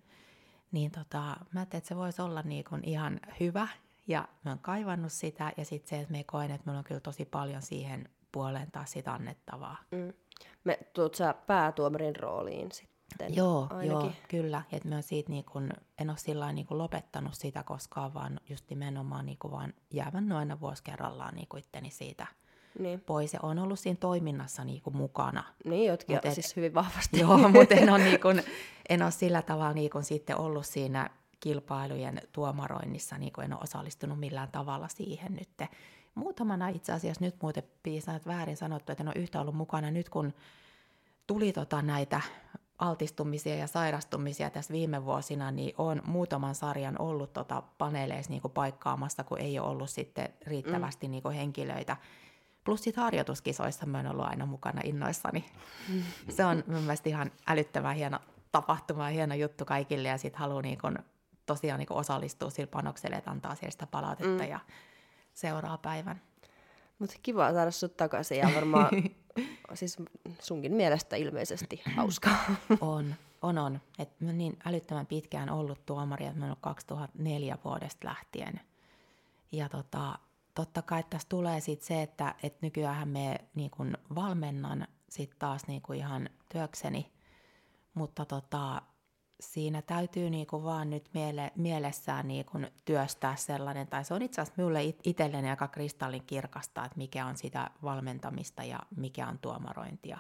Niin tota, mä ajattelin, että se voisi olla niin kuin ihan hyvä ja mä oon kaivannut sitä ja sitten se, että me koen, että meillä on kyllä tosi paljon siihen puoleen taas sitä annettavaa. Mm. Me tuut sä päätuomarin rooliin sitten Joo, ainakin. joo kyllä. Et mä siitä niin kun, en ole sillä niin kun lopettanut sitä koskaan, vaan just nimenomaan niin kun vaan jäävän aina vuosi kerrallaan niin itteni siitä Niin, pois. Ja on ollut siinä toiminnassa niin kun mukana. niin jotkin Mut et- siis hyvin vahvasti. Joo, mutta en ole, niin kun, en ole sillä tavalla niin kun sitten ollut siinä kilpailujen tuomaroinnissa, niin kun en ole osallistunut millään tavalla siihen nyt. Muutamana itse asiassa nyt muuten piisaa väärin sanottu, että en ole yhtä ollut mukana nyt, kun tuli tota näitä altistumisia ja sairastumisia tässä viime vuosina, niin on muutaman sarjan ollut tota paneeleissa niin paikkaamassa, kun ei ole ollut sitten riittävästi mm. niin henkilöitä. Plus sitten harjoituskisoissa mä oon ollut aina mukana innoissani. Se on mun mielestä ihan älyttömän hieno tapahtuma ja hieno juttu kaikille ja sitten haluaa niin kun, tosiaan niin kun osallistua sillä panokselle, että antaa siellä sitä palautetta mm. ja seuraa päivän. Mutta kiva saada sut takaisin ja varmaan siis sunkin mielestä ilmeisesti hauskaa. On, on, on. Et mä niin älyttömän pitkään ollut tuomari, että mä oon ollut 2004 vuodesta lähtien. Ja tota, totta kai tässä tulee sit se, että et nykyään me niin kun valmennan sit taas niin kun ihan työkseni, mutta tota, siinä täytyy niinku vaan nyt miele, mielessään niinku työstää sellainen, tai se on itse asiassa minulle it- itselleni aika kristallin kirkasta, että mikä on sitä valmentamista ja mikä on tuomarointia.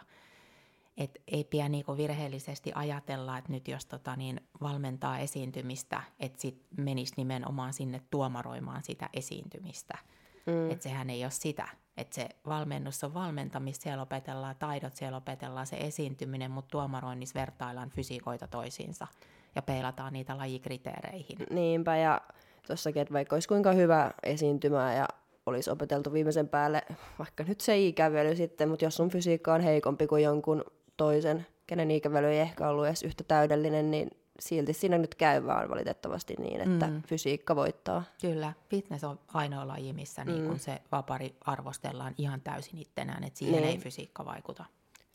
Et ei pidä niinku virheellisesti ajatella, että nyt jos tota niin valmentaa esiintymistä, että sit menisi nimenomaan sinne tuomaroimaan sitä esiintymistä. Mm. Että sehän ei ole sitä. Että se valmennus on valmentamista, siellä opetellaan taidot, siellä opetellaan se esiintyminen, mutta tuomaroinnissa vertaillaan fysiikoita toisiinsa ja peilataan niitä lajikriteereihin. Niinpä, ja tossakin, että vaikka olisi kuinka hyvä esiintymä ja olisi opeteltu viimeisen päälle, vaikka nyt se ikävely sitten, mutta jos sun fysiikka on heikompi kuin jonkun toisen, kenen ikävely ei ehkä ollut edes yhtä täydellinen, niin silti siinä nyt käy vaan valitettavasti niin, että mm. fysiikka voittaa. Kyllä, fitness on ainoa laji, missä mm. niin kun se vapari arvostellaan ihan täysin ittenään, että siihen Niin. ei fysiikka vaikuta.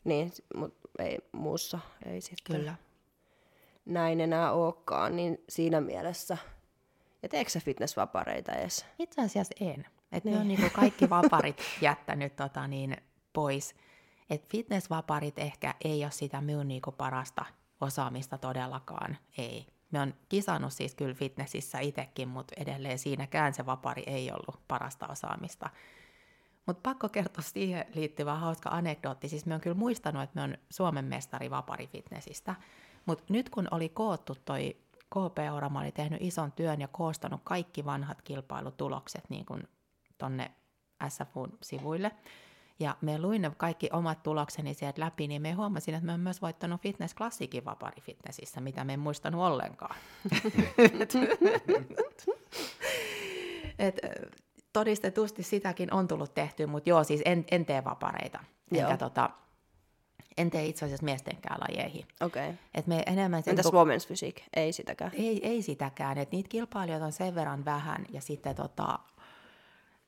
Niin, mutta ei muussa, ei sitten Kyllä. näin enää olekaan, niin siinä mielessä. Ja teekö sä fitnessvapareita edes? Itse asiassa en. Et niin. ne on niinku kaikki vaparit jättänyt tota niin, pois. Et fitnessvaparit ehkä ei ole sitä minun niinku parasta osaamista todellakaan, ei. Me on kisannut siis kyllä fitnessissä itsekin, mutta edelleen siinäkään se vapari ei ollut parasta osaamista. Mutta pakko kertoa siihen liittyvä hauska anekdootti. Siis me on kyllä muistanut, että me on Suomen mestari vapari fitnessistä. Mutta nyt kun oli koottu toi KP Orama oli tehnyt ison työn ja koostanut kaikki vanhat kilpailutulokset niin kuin tonne SFUn sivuille. Ja me luin ne kaikki omat tulokseni sieltä läpi, niin me huomasin, että me on myös voittanut Fitness Classicin vapari fitnessissä, mitä me en muistanut ollenkaan. Et, todistetusti sitäkin on tullut tehty, mutta joo, siis en, en tee vapareita. Joo. Enkä tota, en tee itse asiassa miestenkään lajeihin. Okei. Okay. Et me enemmän... Entäs women's physique? Ei sitäkään. ei, ei sitäkään, että niitä kilpailijoita on sen verran vähän ja sitten tota,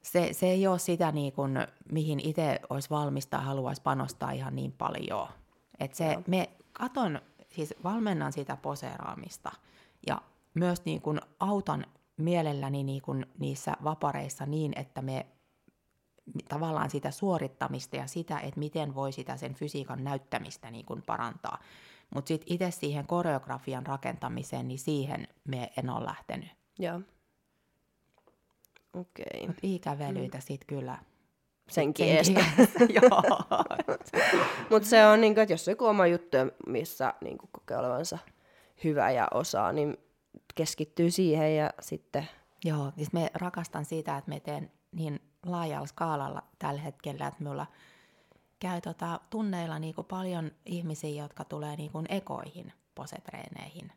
se, se ei ole sitä, niin kuin, mihin itse olisi valmis tai haluaisi panostaa ihan niin paljon. Et se, me katon, siis valmennan sitä poseeraamista ja myös niin kuin autan mielelläni niin kuin niissä vapareissa niin, että me tavallaan sitä suorittamista ja sitä, että miten voi sitä sen fysiikan näyttämistä niin kuin parantaa. Mutta sitten itse siihen koreografian rakentamiseen, niin siihen me en ole lähtenyt. Joo. Okei. Okay. Mutta ikävelyitä mm. sitten kyllä. Eestä. edestä. Joo. Mutta se on, niin kuin, että jos joku oma juttu, missä niin kuin, kokee olevansa hyvä ja osaa, niin keskittyy siihen ja sitten... Joo, siis me rakastan sitä, että me teen niin laajalla skaalalla tällä hetkellä, että minulla käy tota, tunneilla niinku paljon ihmisiä, jotka tulee niinku ekoihin posetreeneihin.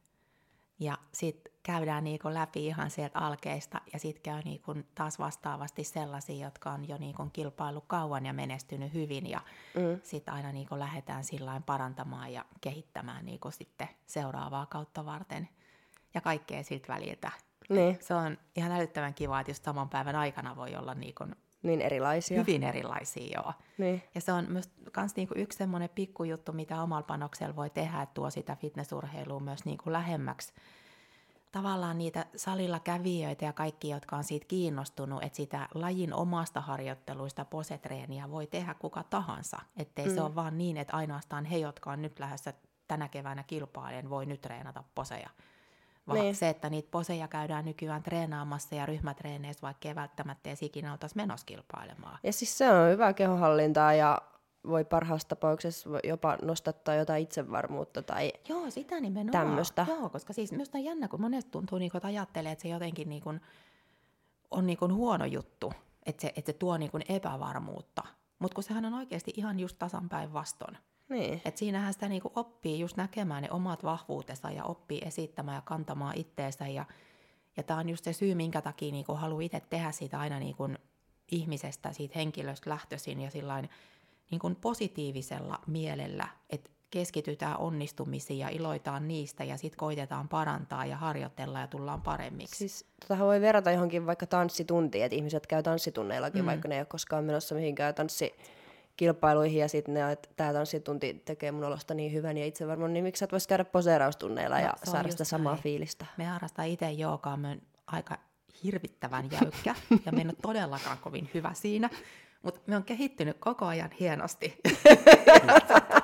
Ja sitten käydään niinku läpi ihan sieltä alkeista ja sitten käy niinku taas vastaavasti sellaisia, jotka on jo niinku kilpailu kauan ja menestynyt hyvin ja mm. sitten aina niinku lähdetään sillain parantamaan ja kehittämään niinku sitten seuraavaa kautta varten. ja kaikkea siltä väliltä. Niin, Se on ihan älyttömän kiva, että just saman päivän aikana voi olla niin kuin niin erilaisia. hyvin erilaisia. Joo. Niin. Ja se on myös kans niinku yksi semmoinen pikkujuttu, mitä omalla panoksella voi tehdä, että tuo sitä fitnessurheilua myös niinku lähemmäksi tavallaan niitä salilla kävijöitä ja kaikki, jotka on siitä kiinnostunut, että sitä lajin omasta harjoitteluista posetreeniä voi tehdä kuka tahansa. Ettei mm. se ole vaan niin, että ainoastaan he, jotka on nyt lähdössä tänä keväänä kilpailemaan, voi nyt treenata poseja. Vaan Niin. se, että niitä poseja käydään nykyään treenaamassa ja ryhmätreeneissä, vaikka ei välttämättä edes ikinä oltaisi menossa kilpailemaan. Ja siis se on hyvää kehonhallintaa ja voi parhaassa tapauksessa jopa nostattaa jotain itsevarmuutta tai Joo, sitä nimenomaan. Tämmöstä. Joo, koska siis minusta on jännä, kun monesti tuntuu, niin kuin, että ajattelee, että se jotenkin niin kuin, on niin kuin huono juttu, että se, että se tuo niin kuin epävarmuutta. Mutta kun sehän on oikeasti ihan just tasan päinvastoin. Niin. Et siinähän sitä niinku oppii just näkemään ne omat vahvuutensa ja oppii esittämään ja kantamaan itteensä. Ja, ja tämä on just se syy, minkä takia niinku haluaa itse tehdä siitä aina niinku ihmisestä, siitä henkilöstä lähtöisin ja sillain niinku positiivisella mielellä, että keskitytään onnistumisiin ja iloitaan niistä ja sitten koitetaan parantaa ja harjoitella ja tullaan paremmiksi. Siis totahan voi verrata johonkin vaikka tanssituntiin, että ihmiset käy tanssitunneillakin, mm. vaikka ne ei ole koskaan menossa mihinkään tanssikilpailuihin ja sitten ne, että tämä tanssitunti tekee mun olosta niin hyvän ja itse varmaan, niin miksi sä et vois käydä poseeraustunneilla No, ja saada sitä samaa näin. fiilistä. Me harrastaa itse joogaa, me on aika hirvittävän jäykkä ja me en ole todellakaan kovin hyvä siinä, mutta me on kehittynyt koko ajan hienosti.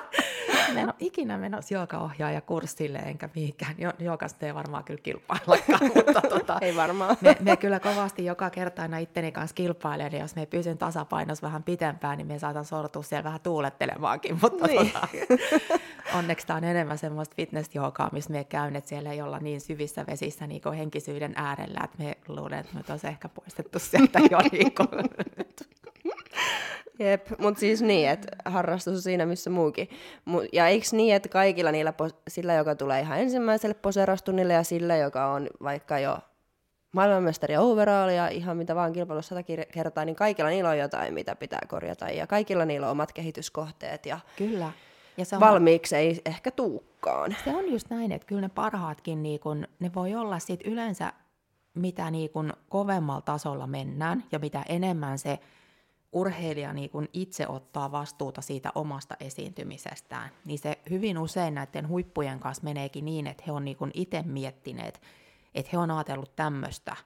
en ole ikinä menossa joogaohjaaja kurssille enkä mihinkään. Jo- joogasta ei varmaan kyllä kilpaillakaan, mutta tota, Ei varmaan. me, me kyllä kovasti joka kerta aina itteni kanssa kilpailen, ja jos me pysyn tasapainossa vähän pitempään, niin me saatan sortua siellä vähän tuulettelemaankin, mutta Niin. tota, onneksi tämä on enemmän semmoista fitness missä me käyn, että siellä ei olla niin syvissä vesissä niin henkisyyden äärellä, että me luulen, että me olisi ehkä poistettu sieltä jo niin kuin. Jep, mutta siis niin, että harrastus on siinä missä muukin. Mu- ja eikö niin, että kaikilla niillä, pos- sillä joka tulee ihan ensimmäiselle poseeraustunnille ja sillä, joka on vaikka jo maailmanmestari overall ja ihan mitä vaan kilpailussa sata kertaa, niin kaikilla niillä on jotain, mitä pitää korjata. Ja kaikilla niillä on omat kehityskohteet ja Kyllä. Ja se on, valmiiksi ei ehkä tuukkaan. se on just näin, että kyllä ne parhaatkin, niin kun, ne voi olla sit yleensä, mitä niin kun kovemmalla tasolla mennään ja mitä enemmän se urheilija niin kun itse ottaa vastuuta siitä omasta esiintymisestään, niin se hyvin usein näiden huippujen kanssa meneekin niin, että he on niin kun itse miettineet, että he on ajatellut tämmöistä,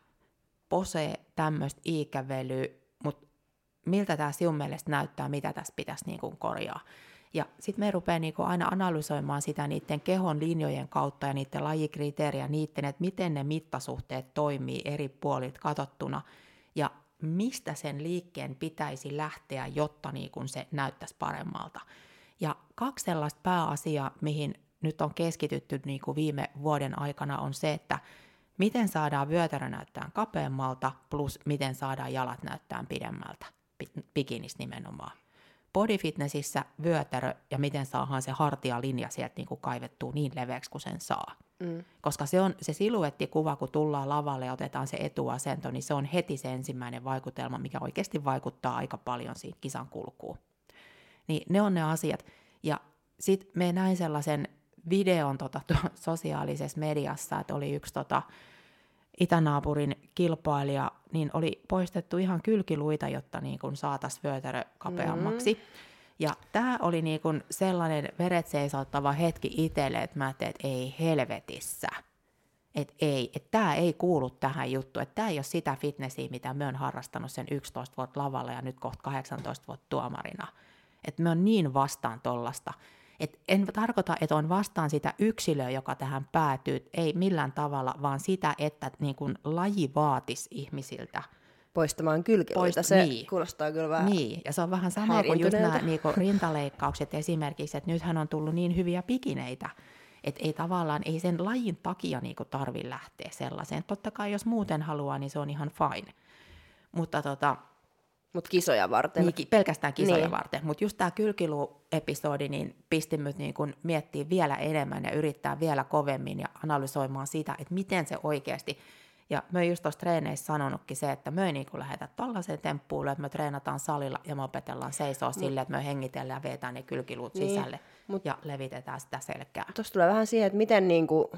pose, tämmöistä iikävelyä, mutta miltä tämä sinun mielestä näyttää, mitä tässä pitäisi niin kuin korjaa. Ja sitten me rupeaa niin aina analysoimaan sitä niiden kehon linjojen kautta ja niiden lajikriteeriä, niiden, että miten ne mittasuhteet toimii eri puolilta katsottuna mistä sen liikkeen pitäisi lähteä, jotta niin kuin se näyttäisi paremmalta. Ja kaksi sellaista pääasiaa, mihin nyt on keskitytty niin kuin viime vuoden aikana, on se, että miten saadaan vyötärö näyttää kapeammalta, plus miten saadaan jalat näyttää pidemmältä, pi- bikinis nimenomaan. Bodyfitnessissä vyötärö ja miten saadaan se hartialinja sieltä niin kuin kaivettua niin leveäksi kuin sen saa. Mm. Koska se on se siluettikuva, kun tullaan lavalle ja otetaan se etuasento, niin se on heti se ensimmäinen vaikutelma, mikä oikeasti vaikuttaa aika paljon siihen kisan kulkuun. Niin ne on ne asiat. Ja sitten me näin sellaisen videon tota, tuo- sosiaalisessa mediassa, että oli yksi tota, itänaapurin kilpailija, niin oli poistettu ihan kylkiluita, jotta niin kun saataisiin vyötärö kapeammaksi. Mm. Ja tämä oli niin sellainen veret seisauttava hetki itselle, että mä ajattelin, että ei helvetissä. Että ei, että tämä ei kuulu tähän juttuun, että tämä ei ole sitä fitnessiä, mitä mä oon harrastanut sen 11 vuotta lavalla ja nyt kohta 18 vuotta tuomarina. Että mä oon niin vastaan tollasta. Et en tarkoita, että on vastaan sitä yksilöä, joka tähän päätyy, ei millään tavalla, vaan sitä, että niin kun laji vaatisi ihmisiltä Poistamaan kylkiluita, Poist- se niin. kuulostaa kyllä vähän. niin, ja se on vähän sama kuin just nämä niinku, rintaleikkaukset esimerkiksi, että nythän on tullut niin hyviä pikineitä, että ei tavallaan, ei sen lajin takia niinku tarvi lähteä sellaiseen. Totta kai jos muuten haluaa, niin se on ihan fine. Mutta tota, Mutta kisoja varten. niin, pelkästään kisoja Niin. niin. varten. Mutta just tämä kylkilu-episodi, niin pisti nyt niin kun miettiä vielä enemmän ja yrittää vielä kovemmin ja analysoimaan sitä, että miten se oikeasti ja mä just tuossa treeneissä sanonutkin se, että me ei niin lähetä tällaiseen temppuun, että me treenataan salilla ja me opetellaan seisoo silleen, että me hengitellään ja vetään ne kylkiluut Niin, sisälle mut- ja levitetään sitä selkää. Tuossa tulee vähän siihen, että miten niinku,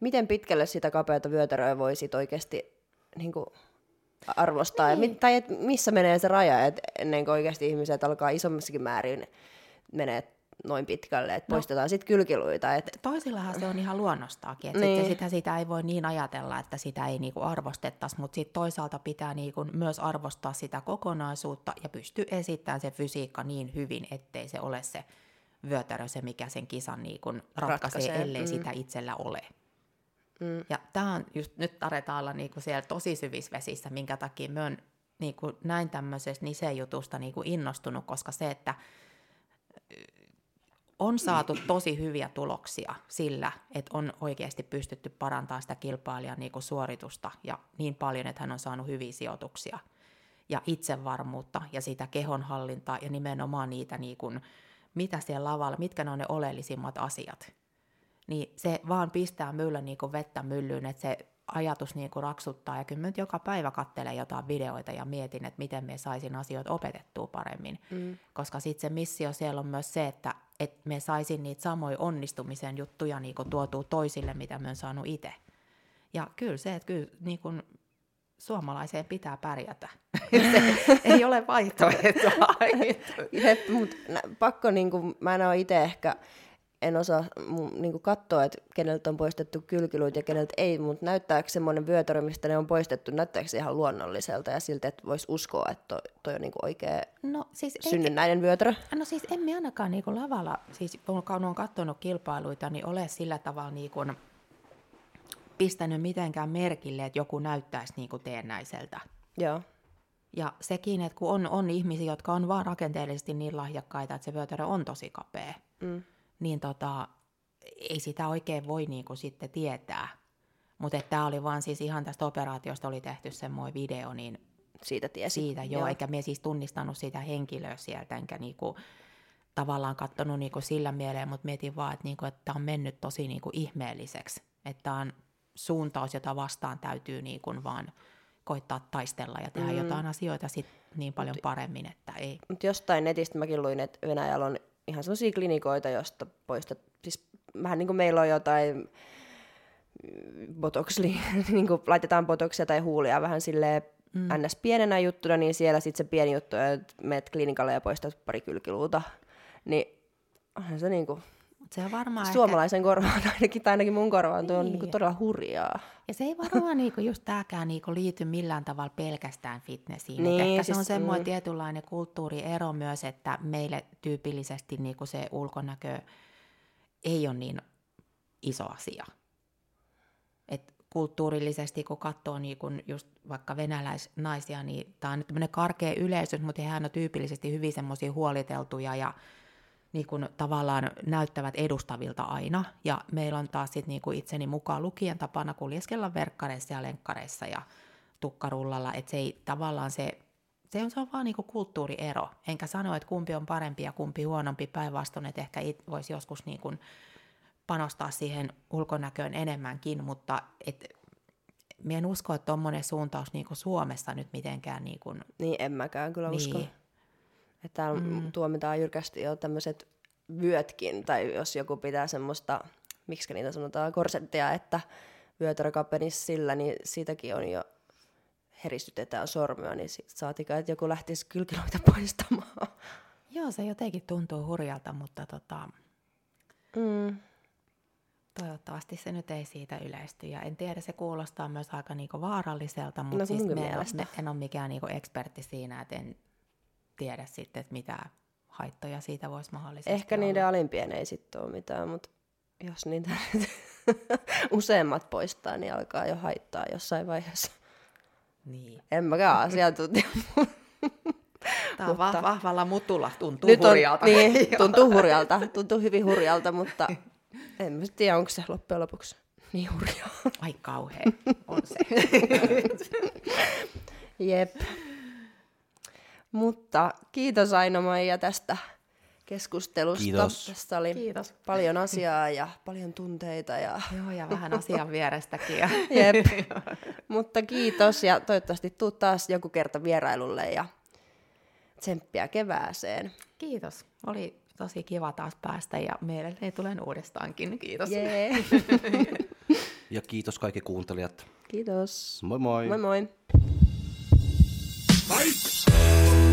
miten pitkälle sitä kapeata vyötäröä voisit oikeasti niin kuin, arvostaa, niin. ja mit, tai et missä menee se raja, että ennen kuin oikeasti ihmiset alkaa isommassakin määrin menee noin pitkälle, että no, poistetaan sitten kylkiluita. Et... Toisillahan se on ihan luonnostaakin, että niin. sitä, sitä ei voi niin ajatella, että sitä ei niinku arvostettaisi, mutta sitten toisaalta pitää niinku myös arvostaa sitä kokonaisuutta ja pystyy esittämään se fysiikka niin hyvin, ettei se ole se vyötärö se, mikä sen kisan niinku ratkaisee, ratkaisee, ellei mm. sitä itsellä ole. Mm. Ja tämä on just, nyt taretaan olla niinku siellä tosi syvissä vesissä, minkä takia mä oon niinku näin tämmöisestä Nise-jutusta niinku innostunut, koska se, että on saatu tosi hyviä tuloksia sillä, että on oikeasti pystytty parantamaan sitä kilpailijan niin suoritusta ja niin paljon, että hän on saanut hyviä sijoituksia ja itsevarmuutta ja sitä kehonhallintaa ja nimenomaan niitä, niin kuin, mitä siellä lavalla, mitkä ne on ne oleellisimmat asiat. Niin se vaan pistää myllä niin kuin vettä myllyyn, että se ajatus niin kuin raksuttaa. Ja kyllä nyt joka päivä katselen jotain videoita ja mietin, että miten me saisin asioita opetettua paremmin. Mm. Koska sitten se missio siellä on myös se, että, että me saisin niitä samoja onnistumisen juttuja niin kuin tuotua toisille, mitä me on saanut itse. Ja kyllä se, että kyllä niin kuin suomalaiseen pitää pärjätä. se ei ole vaihtoehtoa. Jep, mutta pakko, niin kuin, mä en ole itse ehkä en osaa niin katsoa, että keneltä on poistettu kylkiluit ja keneltä ei, mutta näyttääkö semmoinen vyötärö, mistä ne on poistettu, näyttääkö se ihan luonnolliselta ja siltä, että voisi uskoa, että toi, toi on niin oikea no, siis synnynnäinen vyötärö? No siis emme ainakaan niin lavalla, siis kun olen katsonut kilpailuita, niin ole sillä tavalla niin kuin pistänyt mitenkään merkille, että joku näyttäisi niin kuin teennäiseltä. Joo. Ja sekin, että kun on, on ihmisiä, jotka on vaan rakenteellisesti niin lahjakkaita, että se vyötärö on tosi kapea, mm niin tota, ei sitä oikein voi niin kuin sitten tietää. Mutta tämä oli vaan siis ihan tästä operaatiosta oli tehty semmoinen video, niin siitä tiesi. Siitä joo, joo. eikä me siis tunnistanut sitä henkilöä sieltä, enkä niinku, tavallaan katsonut niinku sillä mieleen, mutta mietin vaan, että niinku, että on mennyt tosi niinku ihmeelliseksi. Että on suuntaus, jota vastaan täytyy niinku vaan koittaa taistella ja tehdä mm. jotain asioita sit niin paljon paremmin, että ei. Mutta jostain netistä mäkin luin, että Venäjällä on ihan sellaisia klinikoita, josta poistat, siis vähän niin kuin meillä on jotain botox, niin kuin laitetaan botoksia tai huulia vähän silleen mm. ns. pienenä juttuna, niin siellä sitten se pieni juttu, että menet klinikalle ja poistat pari kylkiluuta, niin onhan se niin kuin se on varmaan Suomalaisen ehkä... korvaan ainakin, tai ainakin mun korvaan, tuo on niin. Niin todella hurjaa. Ja se ei varmaan niinku just tämäkään niinku liity millään tavalla pelkästään fitnessiin. Niin, ehkä siis, se on semmoinen mm. tietynlainen kulttuuriero myös, että meille tyypillisesti niinku se ulkonäkö ei ole niin iso asia. Et kulttuurillisesti, kun katsoo niinku just vaikka venäläisnaisia, niin tämä on nyt tämmöinen karkea yleisö, mutta hehän on tyypillisesti hyvin semmoisia huoliteltuja ja niin kuin tavallaan näyttävät edustavilta aina. Ja meillä on taas sit niin kuin itseni mukaan lukien tapana kuljeskella verkkareissa ja lenkkareissa ja tukkarullalla, että se ei tavallaan se, se on, se on vaan niin kuin kulttuuriero. Enkä sano, että kumpi on parempi ja kumpi huonompi päinvastoin, että ehkä it voisi joskus niin kuin panostaa siihen ulkonäköön enemmänkin, mutta et, Mie en usko, että tuommoinen suuntaus niin kuin Suomessa nyt mitenkään... Niin, kuin, niin en mäkään kyllä niin, usko. Että täällä mm. tuomitaan jyrkästi jo tämmöiset vyötkin, tai jos joku pitää semmoista, miksi niitä sanotaan, korsettia, että vyötärö kapenisi sillä, niin siitäkin on jo heristytetään sormea, niin saatika, että joku lähtisi kylkiluita poistamaan. Joo, se jotenkin tuntuu hurjalta, mutta tota, mm. toivottavasti se nyt ei siitä yleisty. Ja en tiedä, se kuulostaa myös aika niinku vaaralliselta, mutta no, siis me en, en ole mikään niinku ekspertti siinä, että en tiedä sitten, että mitä haittoja siitä voisi mahdollisesti Ehkä olla. niiden alimpien ei sitten ole mitään, mutta jos niitä useammat poistaa, niin alkaa jo haittaa jossain vaiheessa. Niin. En mäkään asiantuntija. Tämä on mutta... vahvalla mutulla, tuntuu Nyt on, hurjalta. Niin, tuntuu hurjalta, tuntuu hyvin hurjalta, mutta en mä tiedä, onko se loppujen lopuksi niin hurjaa. Ai kauhea, on se. Jep. Mutta kiitos Aino-Maija tästä keskustelusta. Kiitos. Tässä oli Kiitos. paljon asiaa ja paljon tunteita. Ja... Joo, ja vähän asian vierestäkin. Ja... Jep. Mutta kiitos ja toivottavasti tuu taas joku kerta vierailulle ja tsemppiä kevääseen. Kiitos. Oli tosi kiva taas päästä ja mielelläni tulen uudestaankin. Kiitos. Yeah. Ja kiitos kaikki kuuntelijat. Kiitos. Moi moi. Moi moi. Fight!